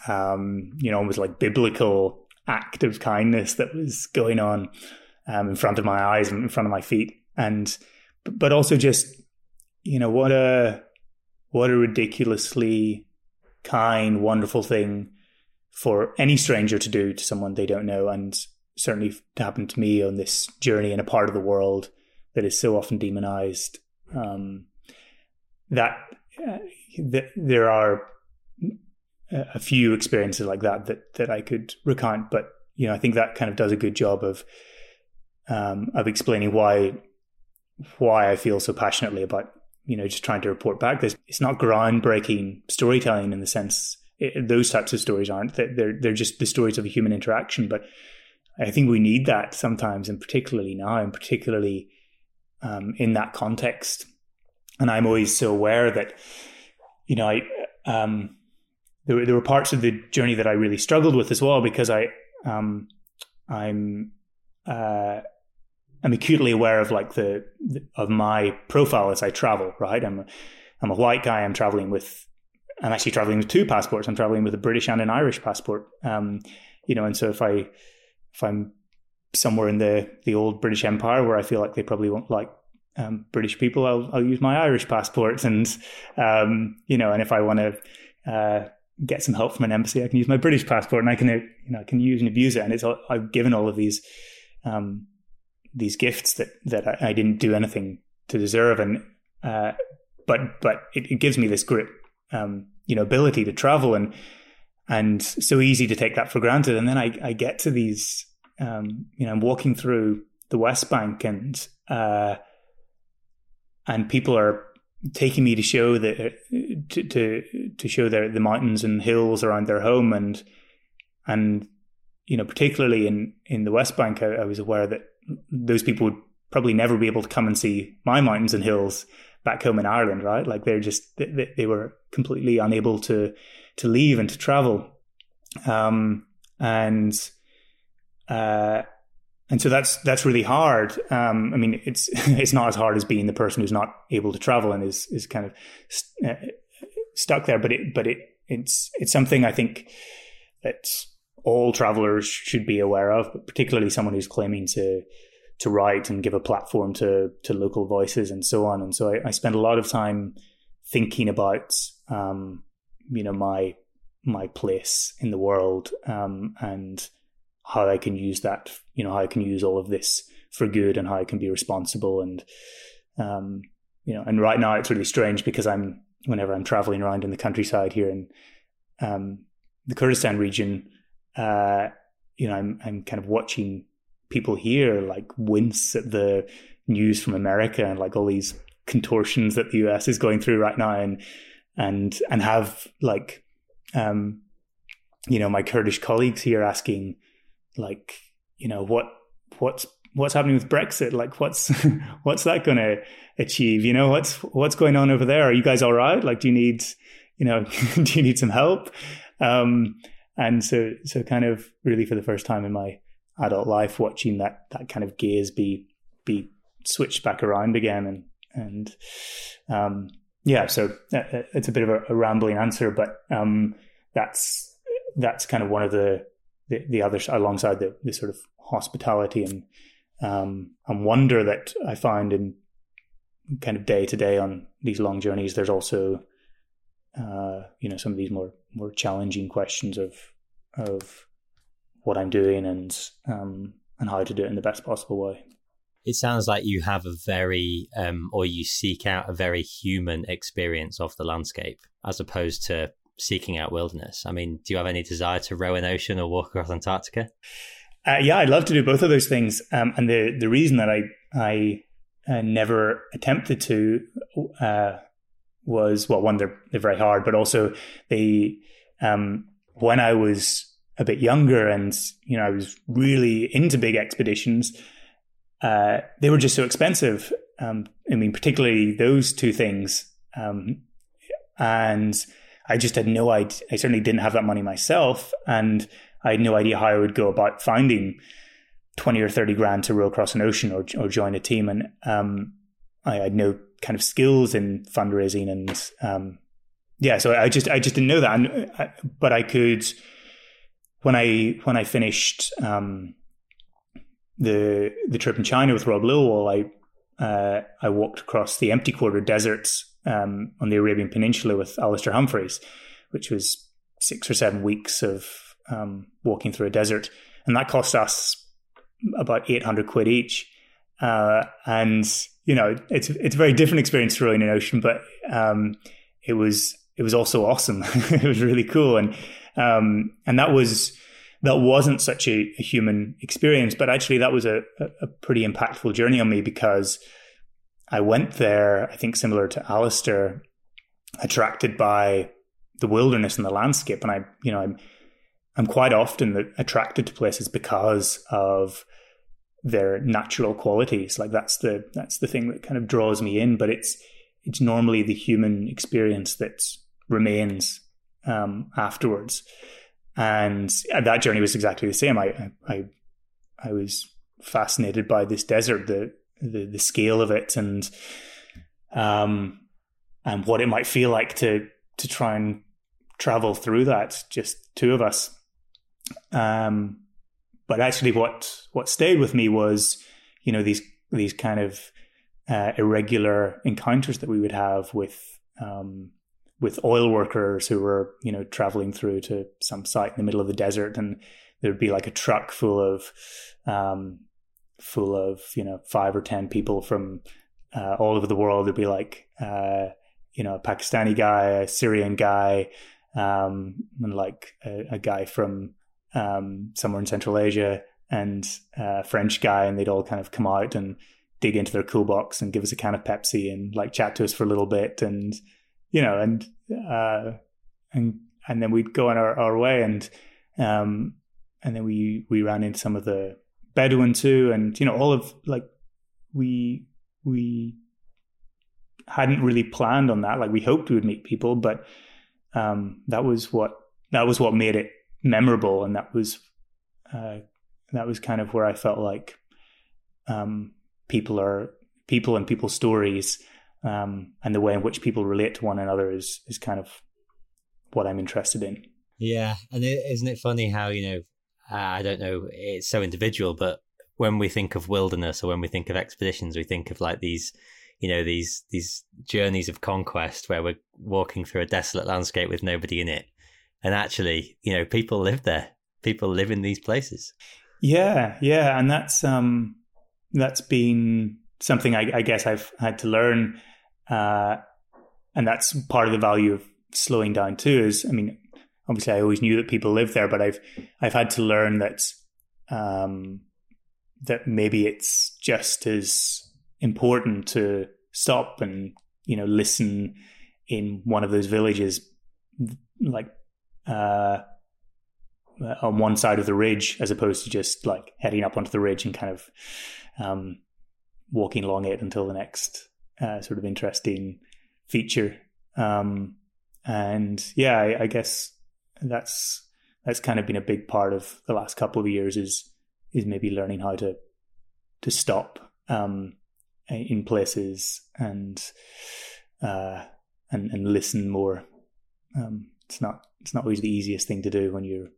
um, you know, almost like biblical act of kindness that was going on um, in front of my eyes and in front of my feet. And, but also just, you know, what a, what a ridiculously kind, wonderful thing for any stranger to do to someone they don't know. And certainly to happen to me on this journey in a part of the world that is so often demonized. Um, that, uh, that there are a few experiences like that that that I could recount, but you know, I think that kind of does a good job of um, of explaining why why I feel so passionately about you know just trying to report back this. It's not groundbreaking storytelling in the sense it, those types of stories aren't. That they're they're just the stories of a human interaction, but I think we need that sometimes, and particularly now, and particularly um, in that context. And I'm always so aware that you know I. Um, there were, there were parts of the journey that I really struggled with as well because I um, I'm uh, I'm acutely aware of like the, the, of my profile as I travel. Right, I'm a, I'm a white guy. I'm traveling with I'm actually traveling with two passports. I'm traveling with a British and an Irish passport. Um, you know, and so if I if I'm somewhere in the the old British Empire where I feel like they probably won't like um, British people, I'll I'll use my Irish passport, and um, you know, and if I want to uh, get some help from an embassy, I can use my British passport, and I can you know I can use and abuse it, and it's all, I've given all of these um, these gifts that that I, I, didn't do anything to deserve, and uh, but but it, it, gives me this grip, um, you know ability to travel and and so easy to take that for granted, and then I, I get to these um, you know I'm walking through the West Bank and uh, and people are taking me to show that to to to show their the mountains and hills around their home. And and you know particularly in in the West Bank I, I, was aware that those people would probably never be able to come and see my mountains and hills back home in Ireland right? Like they're just they, they were completely unable to to leave and to travel. Um and uh and so that's that's really hard. Um, I mean, it's it's not as hard as being the person who's not able to travel and is is kind of st- uh, stuck there. But it but it it's it's something I think that all travelers should be aware of, but particularly someone who's claiming to to write and give a platform to to local voices and so on. And so I, I spend a lot of time thinking about um, you know my my place in the world um, and how I can use that, you know, how I can use all of this for good and how I can be responsible. And, um, you know, and right now it's really strange because I'm, whenever I'm traveling around in the countryside here in um, the Kurdistan region, uh, you know, I'm, I'm kind of watching people here like wince at the news from America and like all these contortions that the US is going through right now and, and, and have like, um, you know, my Kurdish colleagues here asking, like you know what what's what's happening with Brexit? Like what's what's that going to achieve? You know what's what's going on over there? Are you guys all right? Like do you need you know do you need some help? Um, and so so kind of really for the first time in my adult life, watching that that kind of gears be be switched back around again and and um, yeah, so uh, uh, it's a bit of a, a rambling answer, but um, that's that's kind of one of the the, the other alongside the, the sort of hospitality and um, and wonder that I find in kind of day to day on these long journeys. There's also uh, you know some of these more more challenging questions of of what I'm doing and um, and how to do it in the best possible way. It sounds like you have a very, um, or you seek out a very human experience of the landscape, as opposed to seeking out wilderness? I mean, do you have any desire to row an ocean or walk across Antarctica? Uh, yeah, I'd love to do both of those things. Um, and the the reason that I I uh, never attempted to uh, was well, one they're they're very hard, but also they um, when I was a bit younger and you know I was really into big expeditions, uh, they were just so expensive. Um, I mean, particularly those two things, um, and I just had no idea. I certainly didn't have that money myself, and I had no idea how I would go about finding twenty or thirty grand to row across an ocean or or join a team. And um, I had no kind of skills in fundraising and um, yeah. So I just I just didn't know that, and, I, but I could when I when I finished um, the the trip in China with Rob Lilwall, I uh, I walked across the empty quarter deserts um, on the Arabian Peninsula with Alastair Humphreys, which was six or seven weeks of um, walking through a desert, and that cost us about eight hundred quid each. Uh, and you know, it's it's a very different experience to rowing an ocean, but um, it was it was also awesome. it was really cool, and um, and that was that wasn't such a, a, human experience, but actually that was a, a pretty impactful journey on me because I went there. I think similar to Alastair, attracted by the wilderness and the landscape, and I, you know, I'm I'm quite often attracted to places because of their natural qualities. Like that's the that's the thing that kind of draws me in. But it's it's normally the human experience that remains um, afterwards. And that journey was exactly the same. I I I was fascinated by this desert, the the, the scale of it, and um and what it might feel like to to try and travel through that. Just two of us. Um, but actually, what what stayed with me was, you know, these these kind of uh, irregular encounters that we would have with um, with oil workers who were, you know, traveling through to some site in the middle of the desert, and there'd be like a truck full of um, full of you know five or ten people from uh, all over the world. There'd be like uh, you know a Pakistani guy, a Syrian guy, um, and like a, a guy from um, somewhere in Central Asia and a French guy, and they'd all kind of come out and dig into their cool box and give us a can of Pepsi and like chat to us for a little bit, and you know, and uh, and and then we'd go on our, our way, and um, and then we we ran into some of the Bedouin too, and you know, all of like we we hadn't really planned on that. Like we hoped we would meet people, but um, that was what that was what made it memorable, and that was uh, that was kind of where I felt like um, people are people and people's stories um, and the way in which people relate to one another is is kind of what I'm interested in. Yeah, and is not it funny how you know I don't know it's so individual, but when we think of wilderness or when we think of expeditions, we think of like these you know these these journeys of conquest where we're walking through a desolate landscape with nobody in it and actually, you know, people live there. People live in these places. Yeah, yeah, and that's um, that's been something I, I guess I've had to learn, uh, and that's part of the value of slowing down too. Is I mean, obviously, I always knew that people live there, but I've I've had to learn that um, that maybe it's just as important to stop and you know listen in one of those villages like uh, on one side of the ridge as opposed to just like heading up onto the ridge and kind of um, walking along it until the next uh, sort of interesting feature. Um, and yeah, I, I, guess that's that's kind of been a big part of the last couple of years is is maybe learning how to to stop um, in places and uh, and and listen more. Um, it's not it's not always the easiest thing to do when you're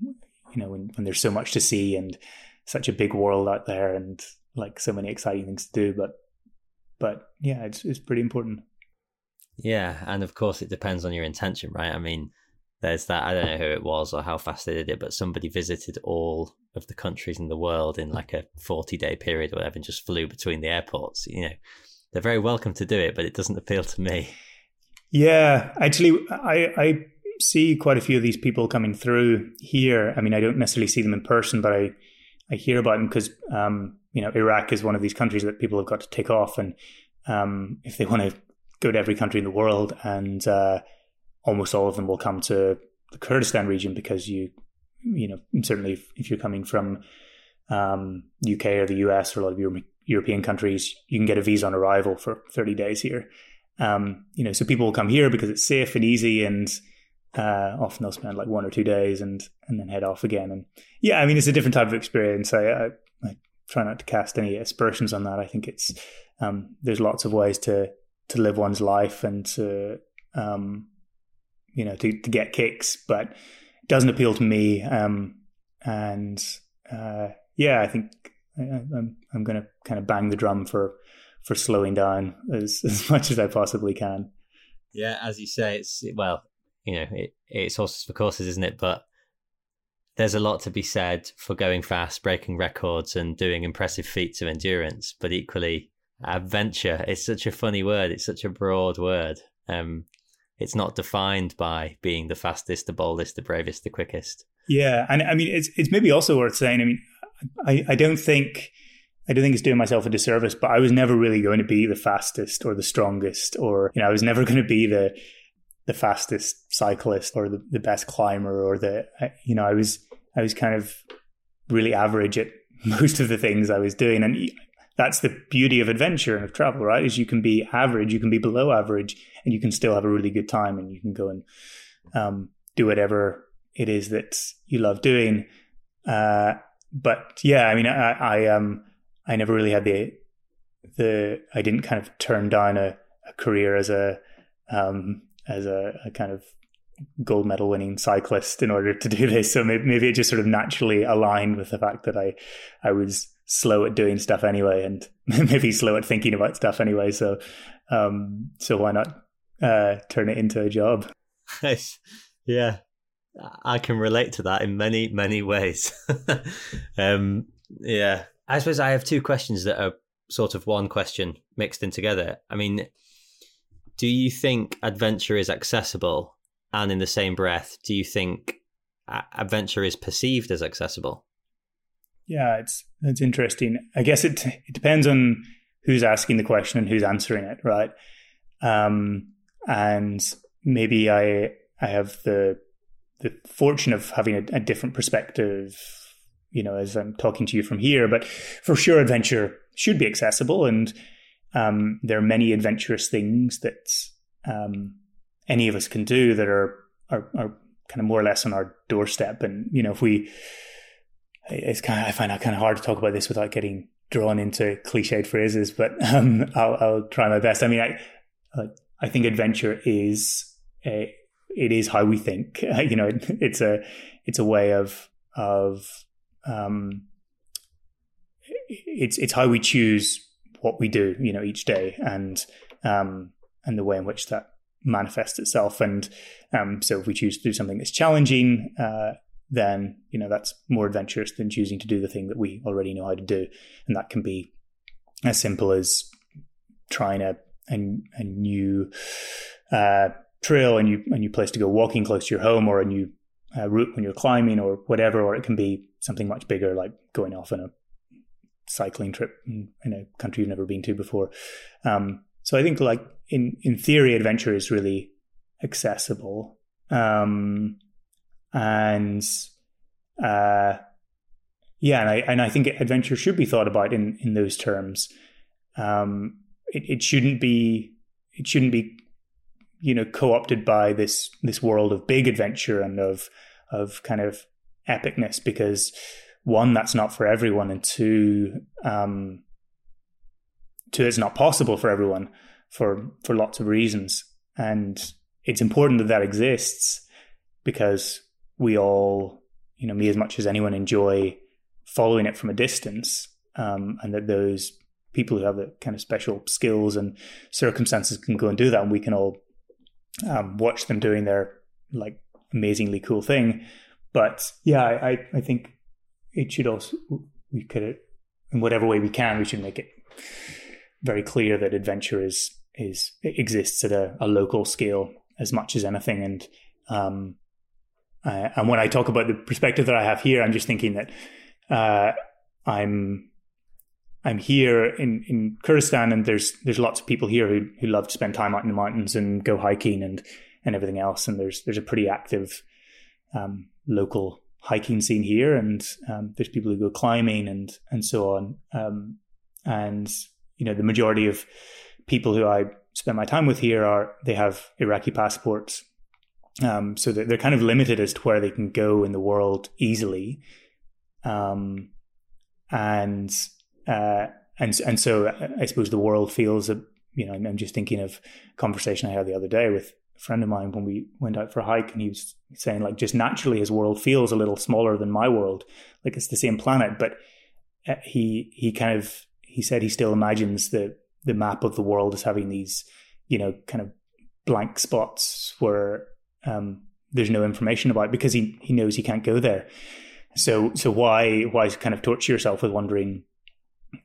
you know when, when there's so much to see and such a big world out there and like so many exciting things to do. But but yeah it's it's pretty important. Yeah and of course it depends on your intention right? I mean there's that i don't know who it was or how fast they did it but somebody visited all of the countries in the world in like a 40 day period or whatever and just flew between the airports you know they're very welcome to do it but it doesn't appeal to me yeah actually i i see quite a few of these people coming through here. I mean, I don't necessarily see them in person, but I I hear about them because um, you know Iraq is one of these countries that people have got to take off, and um, if they want to go to every country in the world, and uh, almost all of them will come to the Kurdistan region because you you know certainly if, if you're coming from um, UK or the US or a lot of Euro- European countries, you can get a visa on arrival for 30 days here. Um, you know, so people will come here because it's safe and easy, and uh, often they'll spend like one or two days and and then head off again. And yeah, I mean it's a different type of experience. I, I, I try not to cast any aspersions on that. I think it's um, there's lots of ways to to live one's life and to um, you know to, to get kicks, but it doesn't appeal to me. Um, and uh, yeah, I think I, I'm I'm going to kind of bang the drum for for slowing down as as much as I possibly can. Yeah, as you say, it's well, you know, it, it's horses for courses, isn't it? But there's a lot to be said for going fast, breaking records, and doing impressive feats of endurance. But equally, adventure is such a funny word. It's such a broad word. Um, it's not defined by being the fastest, the boldest, the bravest, the quickest. Yeah, and I mean, it's it's maybe also worth saying. I mean, I, I don't think I don't think it's doing myself a disservice, but I was never really going to be the fastest or the strongest, or you know, I was never going to be the the fastest cyclist or the, the best climber or the you know, I was I was kind of really average at most of the things I was doing, and that's the beauty of adventure and of travel, right? Is you can be average, you can be below average, and you can still have a really good time, and you can go and um, do whatever it is that you love doing. Uh, but yeah, I mean, I, I um I never really had the the I didn't kind of turn down a, a career as a um, as a, a, kind of gold medal winning cyclist in order to do this. So maybe, maybe it just sort of naturally aligned with the fact that I I was slow at doing stuff anyway, and maybe slow at thinking about stuff anyway. So um, so why not uh, turn it into a job? yeah, I can relate to that in many many ways. um, yeah, I suppose I have two questions that are sort of one question mixed in together. I mean, do you think adventure is accessible? And in the same breath, do you think adventure is perceived as accessible? Yeah, it's it's interesting. I guess it it depends on who's asking the question and who's answering it, right? Um, and maybe I I have the the fortune of having a, a different perspective you know, as I'm talking to you from here. But for sure, adventure should be accessible, and um, there are many adventurous things that um, any of us can do that are, are, are kind of more or less on our doorstep. And you know, if we, it's kind of I find it kind of hard to talk about this without getting drawn into cliched phrases, but um, I'll, I'll try my best. I mean, I I think adventure is a, it is how we think. you know, it, it's a it's a way of of um, it's it's how we choose what we do, you know, each day, and um, and the way in which that manifests itself. And um, so, if we choose to do something that's challenging, uh, then you know that's more adventurous than choosing to do the thing that we already know how to do, and that can be as simple as trying a a, a new uh, trail, a new a new place to go walking close to your home, or a new uh, route when you're climbing, or whatever. Or it can be something much bigger, like going off on a cycling trip in, in a country you've never been to before. Um, so I think, like in in theory, adventure is really accessible, um, and uh, yeah, and I and I think adventure should be thought about in in those terms. Um, it, it shouldn't be it shouldn't be you know co-opted by this this world of big adventure and of of kind of epicness because one, that's not for everyone, and two, um, two, it's not possible for everyone for for lots of reasons, and it's important that that exists because we all, you know, me as much as anyone, enjoy following it from a distance, um, and that those people who have the kind of special skills and circumstances can go and do that, and we can all um, watch them doing their like amazingly cool thing. But yeah, I, I think it should also we could in whatever way we can we should make it very clear that adventure is is exists at a, a local scale as much as anything. And um and when I talk about the perspective that I have here, I'm just thinking that uh, I'm I'm here in, in Kurdistan, and there's there's lots of people here who who love to spend time out in the mountains and go hiking and and everything else. And there's there's a pretty active um, local hiking scene here, and um, there's people who go climbing and and so on. Um, and you know, the majority of people who I spend my time with here are they have Iraqi passports, um, so that they're kind of limited as to where they can go in the world easily. Um, and uh, and and so I suppose the world feels a you know I'm just thinking of a conversation I had the other day with a friend of mine when we went out for a hike, and he was saying like just naturally his world feels a little smaller than my world, like it's the same planet, but uh, he he kind of he said he still imagines the the map of the world as having these you know kind of blank spots where um, there's no information about because he he knows he can't go there. So so why why kind of torture yourself with wondering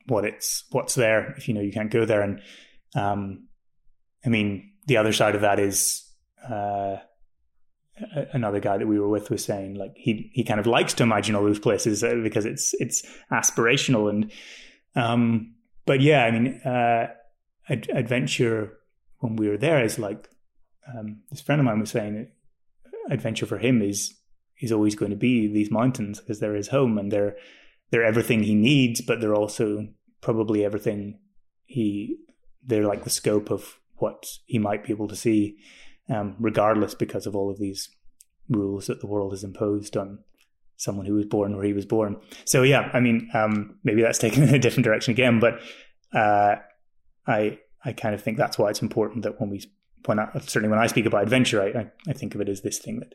what it's what's there if you know you can't go there. And um, I mean the other side of that is uh, another guy that we were with was saying like he he kind of likes to imagine all those places uh, because it's it's aspirational. And um, but yeah I mean uh, ad- adventure when we were there is like um, this friend of mine was saying adventure for him is is always going to be these mountains because they're his home and they're they're everything he needs, but they're also probably everything he they're like the scope of what he might be able to see, um, regardless because of all of these rules that the world has imposed on someone who was born where he was born. So yeah, I mean, um, maybe that's taken in a different direction again, but uh, I I kind of think that's why it's important that when we when I, certainly when I speak about adventure, I, I, I think of it as this thing that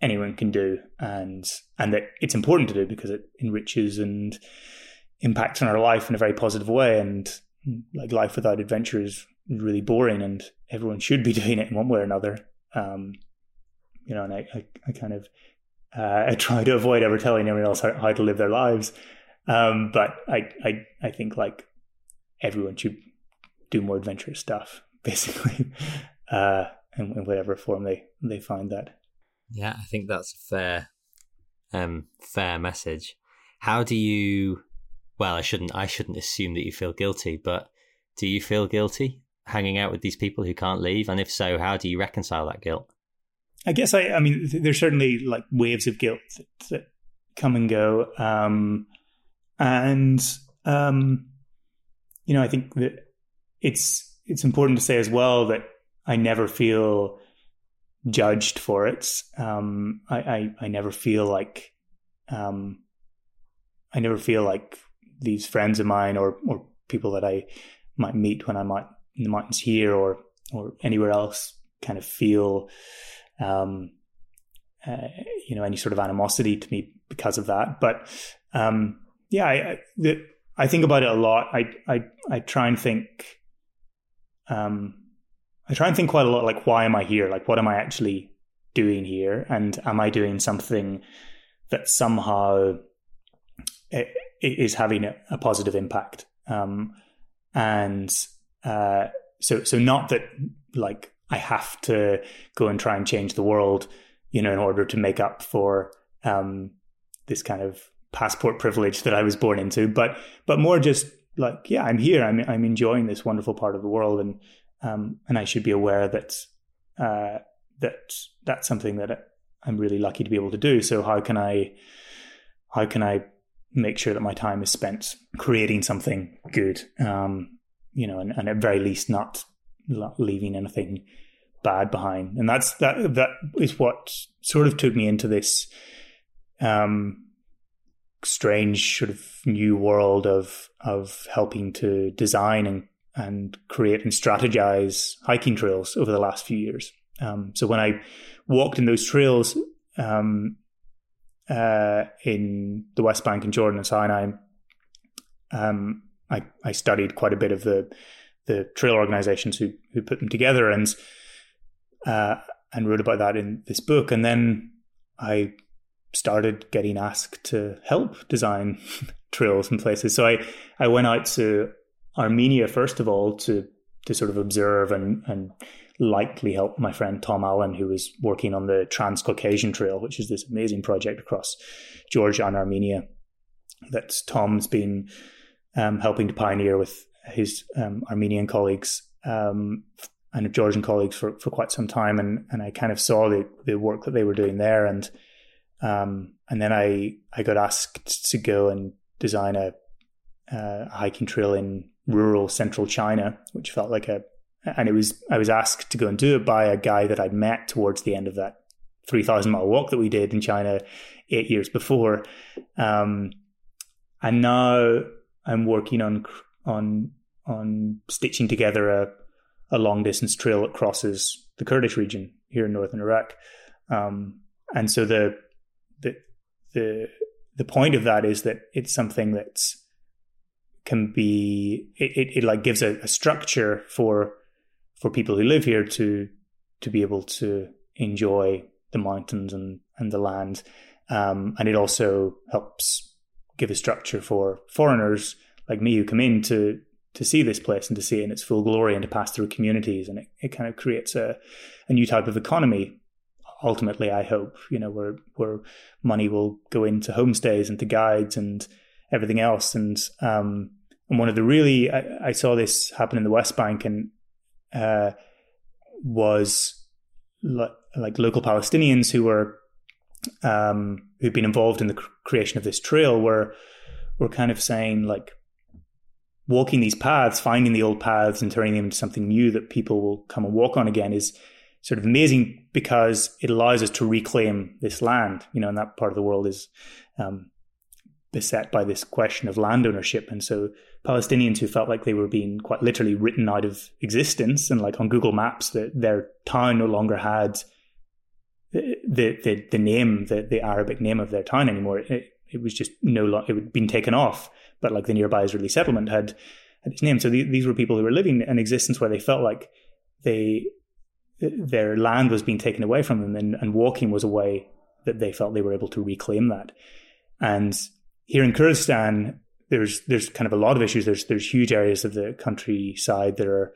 anyone can do, and and that it's important to do because it enriches and impacts on our life in a very positive way. And like life without adventure is really boring, and everyone should be doing it in one way or another. Um, you know, and I, I, I kind of uh, I try to avoid ever telling anyone else how, how to live their lives. Um, but I, I, I think like everyone should do more adventurous stuff, basically, uh, in, in, whatever form they, they find that. Yeah, I think that's a fair, um, fair message. How do you? Well, I shouldn't. I shouldn't assume that you feel guilty, but do you feel guilty hanging out with these people who can't leave? And if so, how do you reconcile that guilt? I guess I. I mean, there's certainly like waves of guilt that, that come and go, um, and um, you know, I think that it's it's important to say as well that I never feel judged for it. Um, I, I, I never feel like um, I never feel like these friends of mine or or people that I might meet when I'm out in the mountains here or or anywhere else kind of feel um, uh, you know any sort of animosity to me because of that. But um, yeah, I, I, I think about it a lot. I I I try and think um, I try and think quite a lot like, why am I here? Like, what am I actually doing here? And am I doing something that somehow is having a, positive impact? Um, and uh, so, so not that like I have to go and try and change the world, you know, in order to make up for um, this kind of passport privilege that I was born into, but but more just like, yeah, I'm here. I'm I'm enjoying this wonderful part of the world, and um, and I should be aware that uh, that that's something that I'm really lucky to be able to do. So how can I how can I make sure that my time is spent creating something good? Um, you know, and, and at very least not leaving anything bad behind. And that's that that is what sort of took me into this um, strange sort of new world of of helping to design and and create and strategize hiking trails over the last few years. Um, so when I walked in those trails um, uh, in the West Bank and Jordan and Sinai, um, I, I, studied quite a bit of the the trail organizations who who put them together and uh, and wrote about that in this book. And then I started getting asked to help design trails and places. So I I went out to Armenia first of all to to sort of observe and and likely help my friend Tom Allen, who was working on the Transcaucasian Trail, which is this amazing project across Georgia and Armenia that Tom's been um, helping to pioneer with his um, Armenian colleagues um, and Georgian colleagues for, for quite some time, and and I kind of saw the the work that they were doing there, and um, and then I I got asked to go and design a, a hiking trail in rural central China, which felt like a, and it was, I was asked to go and do it by a guy that I'd met towards the end of that 3,000 mile walk that we did in China eight years before. Um, and now I'm working on on on stitching together a a long distance trail that crosses the Kurdish region here in northern Iraq. Um, and so the the the the point of that is that it's something that's can be it, it, it like gives a, a, structure for for people who live here to to be able to enjoy the mountains and and the land. Um, and it also helps give a structure for foreigners like me who come in to to see this place and to see it in its full glory and to pass through communities. And it, it kind of creates a, a new type of economy. Ultimately i hope you know where where money will go into homestays and to guides and everything else and um and one of the really i, I saw this happen in the west bank and uh was like, like local palestinians who were um who'd been involved in the creation of this trail were were kind of saying like walking these paths, finding the old paths and turning them into something new that people will come and walk on again is sort of amazing because it allows us to reclaim this land. You know, and that part of the world is um, beset by this question of land ownership. And so Palestinians who felt like they were being quite literally written out of existence and like on Google Maps that their town no longer had the the, the name, the, the Arabic name of their town anymore. It, it was just no longer, it had been taken off but like the nearby Israeli settlement had, had its name. So the, these were people who were living an existence where they felt like they their land was being taken away from them, and, and walking was a way that they felt they were able to reclaim that. And here in Kurdistan, there's there's kind of a lot of issues. There's there's huge areas of the countryside that are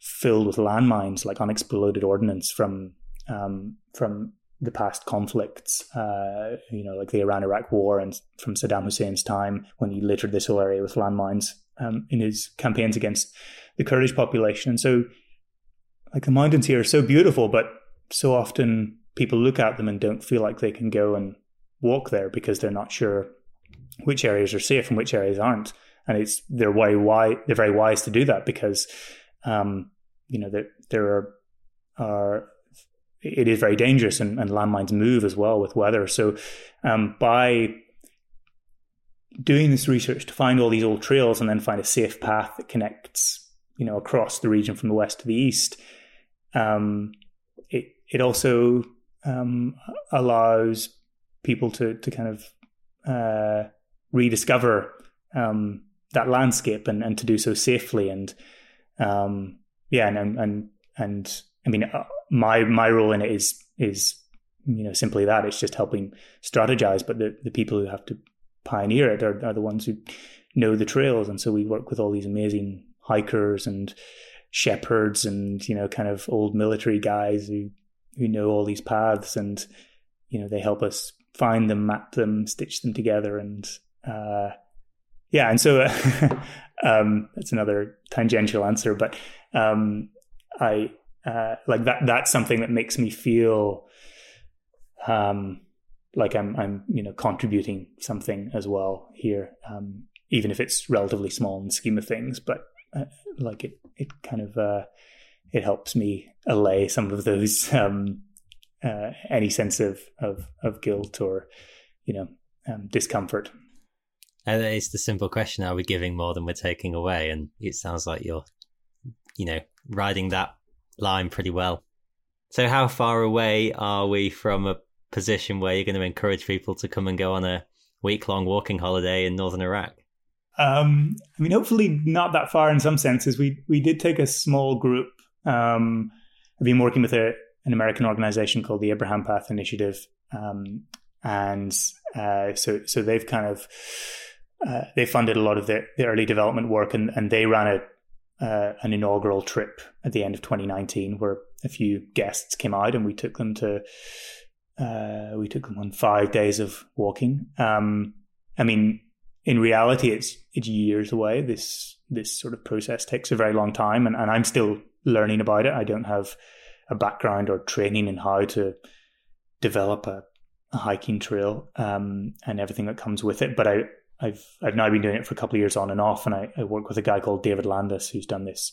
filled with landmines, like unexploded ordnance from um, from the past conflicts, uh, you know, like the Iran Iraq war and from Saddam Hussein's time when he littered this whole area with landmines um, in his campaigns against the Kurdish population. And so, like, the mountains here are so beautiful, but so often people look at them and don't feel like they can go and walk there because they're not sure which areas are safe and which areas aren't. And it's they're way why they're very wise to do that because um, you know there there are are it is very dangerous and, and landmines move as well with weather. So um, by doing this research to find all these old trails and then find a safe path that connects, you know, across the region from the west to the east, um, it it also um, allows people to to kind of uh, rediscover um, that landscape and, and to do so safely. And um, yeah and and and I mean, uh, my my role in it is is you know simply that. It's just helping strategize, but the the people who have to pioneer it are, are the ones who know the trails, and so we work with all these amazing hikers and shepherds and you know kind of old military guys who who know all these paths. And you know they help us find them map them stitch them together. And uh, yeah and so um, that's another tangential answer but um, i uh, like that that's something that makes me feel um, like I'm I'm you know contributing something as well here, um, even if it's relatively small in the scheme of things. But uh, like it it kind of uh, it helps me allay some of those um, uh, any sense of, of of guilt or you know um, discomfort. And it's the simple question: Are we giving more than we're taking away? And it sounds like you're, you know, riding that line pretty well. So, how far away are we from a position where you're going to encourage people to come and go on a week long walking holiday in northern Iraq? Um, I mean, hopefully not that far in some senses. We we did take a small group. Um, I've been working with a, an American organization called the Abraham Path Initiative, um, and uh, so so they've kind of uh, they funded a lot of the, the early development work, and, and they ran a uh, an inaugural trip at the end of 2019 where a few guests came out and we took them to uh, we took them on five days of walking. Um, I mean, in reality, it's it's years away. This this sort of process takes a very long time, and, and I'm still learning about it. I don't have a background or training in how to develop a, a hiking trail um, and everything that comes with it. But I I've I've now been doing it for a couple of years on and off, and I, I work with a guy called David Landis who's done this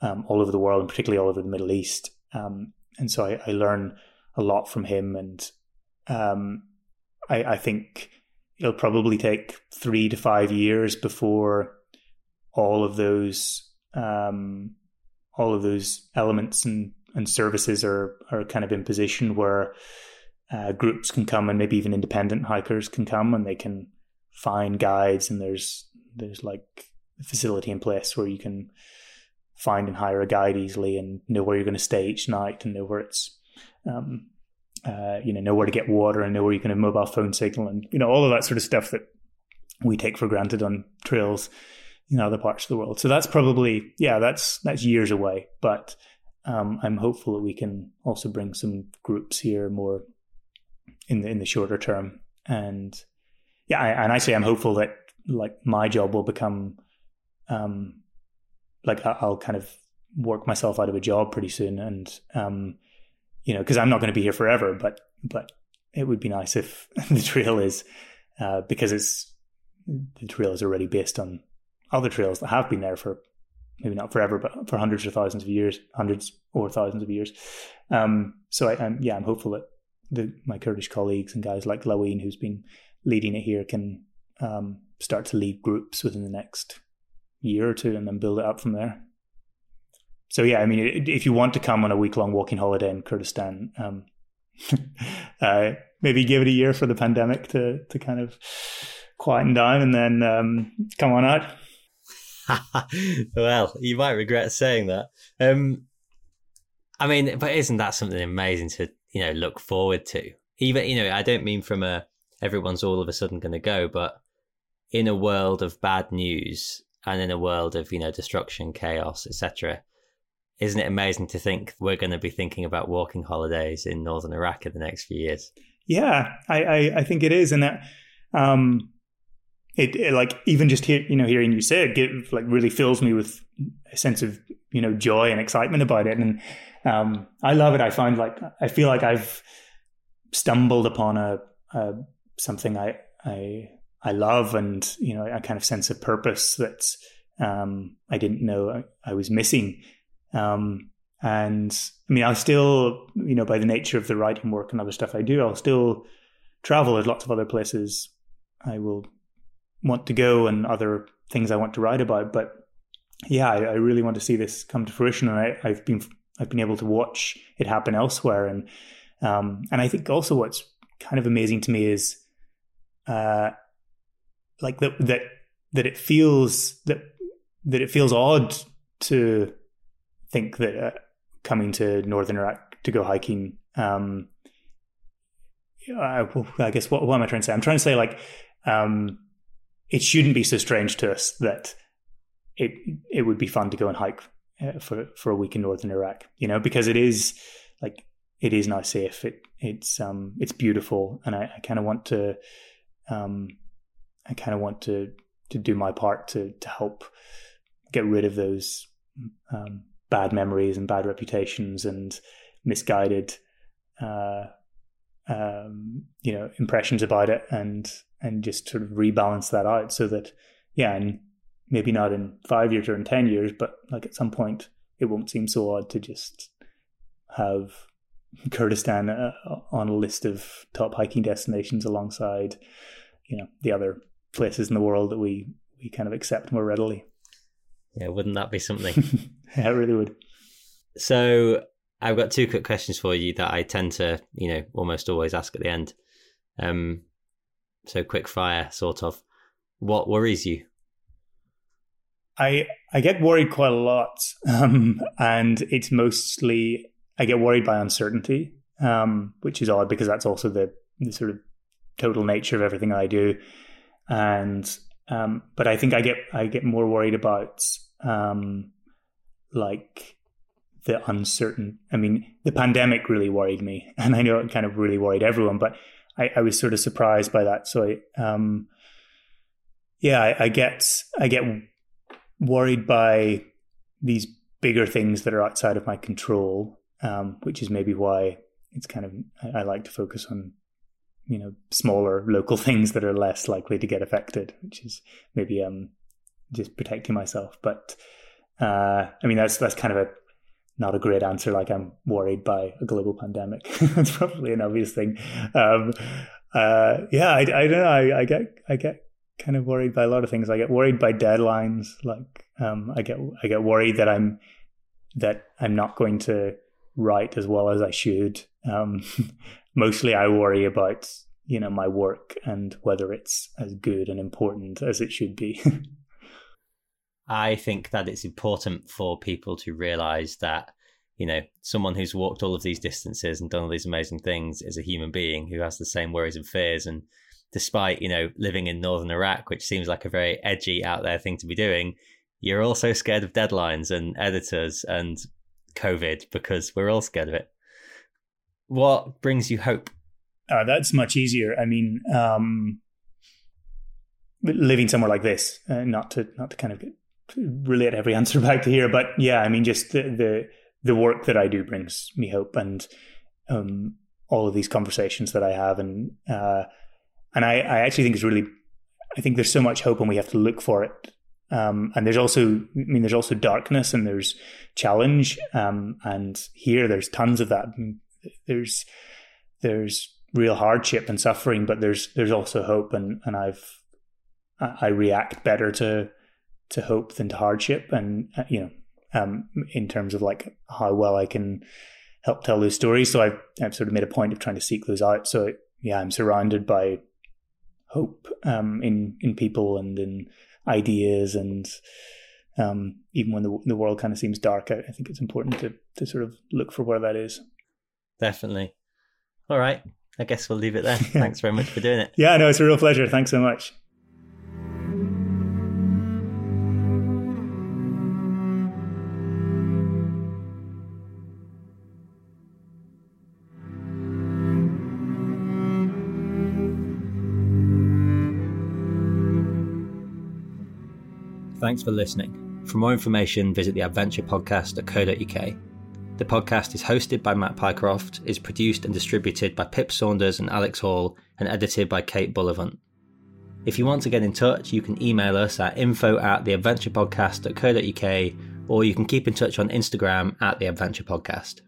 um, all over the world, and particularly all over the Middle East. Um, and so I, I, learn a lot from him, and um, I, I, think it'll probably take three to five years before all of those um, all of those elements and, and services are are kind of in position where uh, groups can come and maybe even independent hikers can come and they can find guides and there's there's like a facility in place where you can find and hire a guide easily and know where you're going to stay each night and know where it's um, uh, you know know where to get water and know where you can have mobile phone signal and you know all of that sort of stuff that we take for granted on trails in other parts of the world. So that's probably yeah that's that's years away, but um, I'm hopeful that we can also bring some groups here more in the in the shorter term and yeah, I, and I say I'm hopeful that like my job will become, um, like I'll kind of work myself out of a job pretty soon, and um, you know, because I'm not going to be here forever, but but it would be nice if the trail is uh, because it's the trail is already based on other trails that have been there for maybe not forever, but for hundreds or thousands of years, hundreds or thousands of years. Um, so I, am yeah, I'm hopeful that the, my Kurdish colleagues and guys like Laween, who's been leading it here can um, start to lead groups within the next year or two and then build it up from there. So yeah, I mean, if you want to come on a week long walking holiday in Kurdistan, um, uh, maybe give it a year for the pandemic to to kind of quieten down, and then um, come on out. well, you might regret saying that. Um, I mean, but isn't that something amazing to you know look forward to? Even you know, I don't mean from a everyone's all of a sudden going to go. But in a world of bad news and in a world of you know destruction, chaos, etc., isn't it amazing to think we're going to be thinking about walking holidays in northern Iraq in the next few years? Yeah, I I, I think it is, and that um, it, it, like even just hear, you know hearing you say it, it like really fills me with a sense of you know joy and excitement about it, and um, I love it. I find like I feel like I've stumbled upon a, a something I I I love, and you know, a kind of sense of purpose that um, I didn't know I, I was missing. Um, and I mean, I'll still, you know, by the nature of the writing work and other stuff I do, I'll still travel. There's lots of other places I will want to go and other things I want to write about. But yeah, I, I really want to see this come to fruition, and I, have been I've been able to watch it happen elsewhere, and um, and I think also what's kind of amazing to me is uh, like that that that it feels that that it feels odd to think that uh, coming to northern Iraq to go hiking. Um, I, I guess what, what, am I trying to say? I'm trying to say like um, it shouldn't be so strange to us that it it would be fun to go and hike uh, for for a week in northern Iraq. You know, because it is like it is now safe. It it's um it's beautiful, and I, I kind of want to um, I kind of want to to do my part to to help get rid of those um, bad memories and bad reputations and misguided uh, um, you know impressions about it and and just sort of rebalance that out so that yeah and maybe not in five years or in ten years but like at some point it won't seem so odd to just have Kurdistan uh, on a list of top hiking destinations alongside you know the other places in the world that we we kind of accept more readily. Yeah, wouldn't that be something? yeah, it really would. So I've got two quick questions for you that I tend to, you know, almost always ask at the end. Um, so quick fire, sort of. What worries you? I I get worried quite a lot, um, and it's mostly I get worried by uncertainty, um, which is odd because that's also the, the sort of total nature of everything I do. And um, but I think I get I get more worried about um, like the uncertain. I mean, the pandemic really worried me, and I know it kind of really worried everyone. But I, I was sort of surprised by that. So I, um, yeah, I, I get I get worried by these bigger things that are outside of my control, um, which is maybe why it's kind of I, I like to focus on you know smaller local things that are less likely to get affected, which is maybe um just protecting myself. But uh, I mean that's that's kind of a not a great answer. Like I'm worried by a global pandemic. That's probably an obvious thing. Um, uh, yeah, I, I don't know. I, I get I get kind of worried by a lot of things. I get worried by deadlines. Like um, I get I get worried that I'm that I'm not going to write as well as I should. Um, mostly, I worry about you know my work and whether it's as good and important as it should be. I think that it's important for people to realize that you know someone who's walked all of these distances and done all these amazing things is a human being who has the same worries and fears and despite you know living in northern iraq which seems like a very edgy out there thing to be doing you're also scared of deadlines and editors and covid because we're all scared of it what brings you hope uh, that's much easier i mean um living somewhere like this uh, not to not to kind of relate every answer back to here, but yeah, I mean, just the the, the work that I do brings me hope, and um, all of these conversations that I have, and uh, and I, I actually think it's really, I think there's so much hope, and we have to look for it. Um, and there's also, I mean, there's also darkness and there's challenge, um, and here there's tons of that. There's there's real hardship and suffering, but there's there's also hope, and and I've I react better to to hope than to hardship, and uh, you know, um, in terms of like how well I can help tell those stories. So I've, I've sort of made a point of trying to seek those out. So yeah, I'm surrounded by hope um, in in people and in ideas, and um, even when the the world kind of seems dark, I, I think it's important to to sort of look for where that is. Definitely. All right. I guess we'll leave it there. Thanks very much for doing it. Yeah, no, it's a real pleasure. Thanks so much. Thanks for listening. For more information, visit the adventurepodcast.co.uk. The podcast is hosted by Matt Pycroft, is produced and distributed by Pip Saunders and Alex Hall, and edited by Kate Bullivant. If you want to get in touch, you can email us at info at theadventurepodcast.co.uk or you can keep in touch on Instagram at the Adventure Podcast.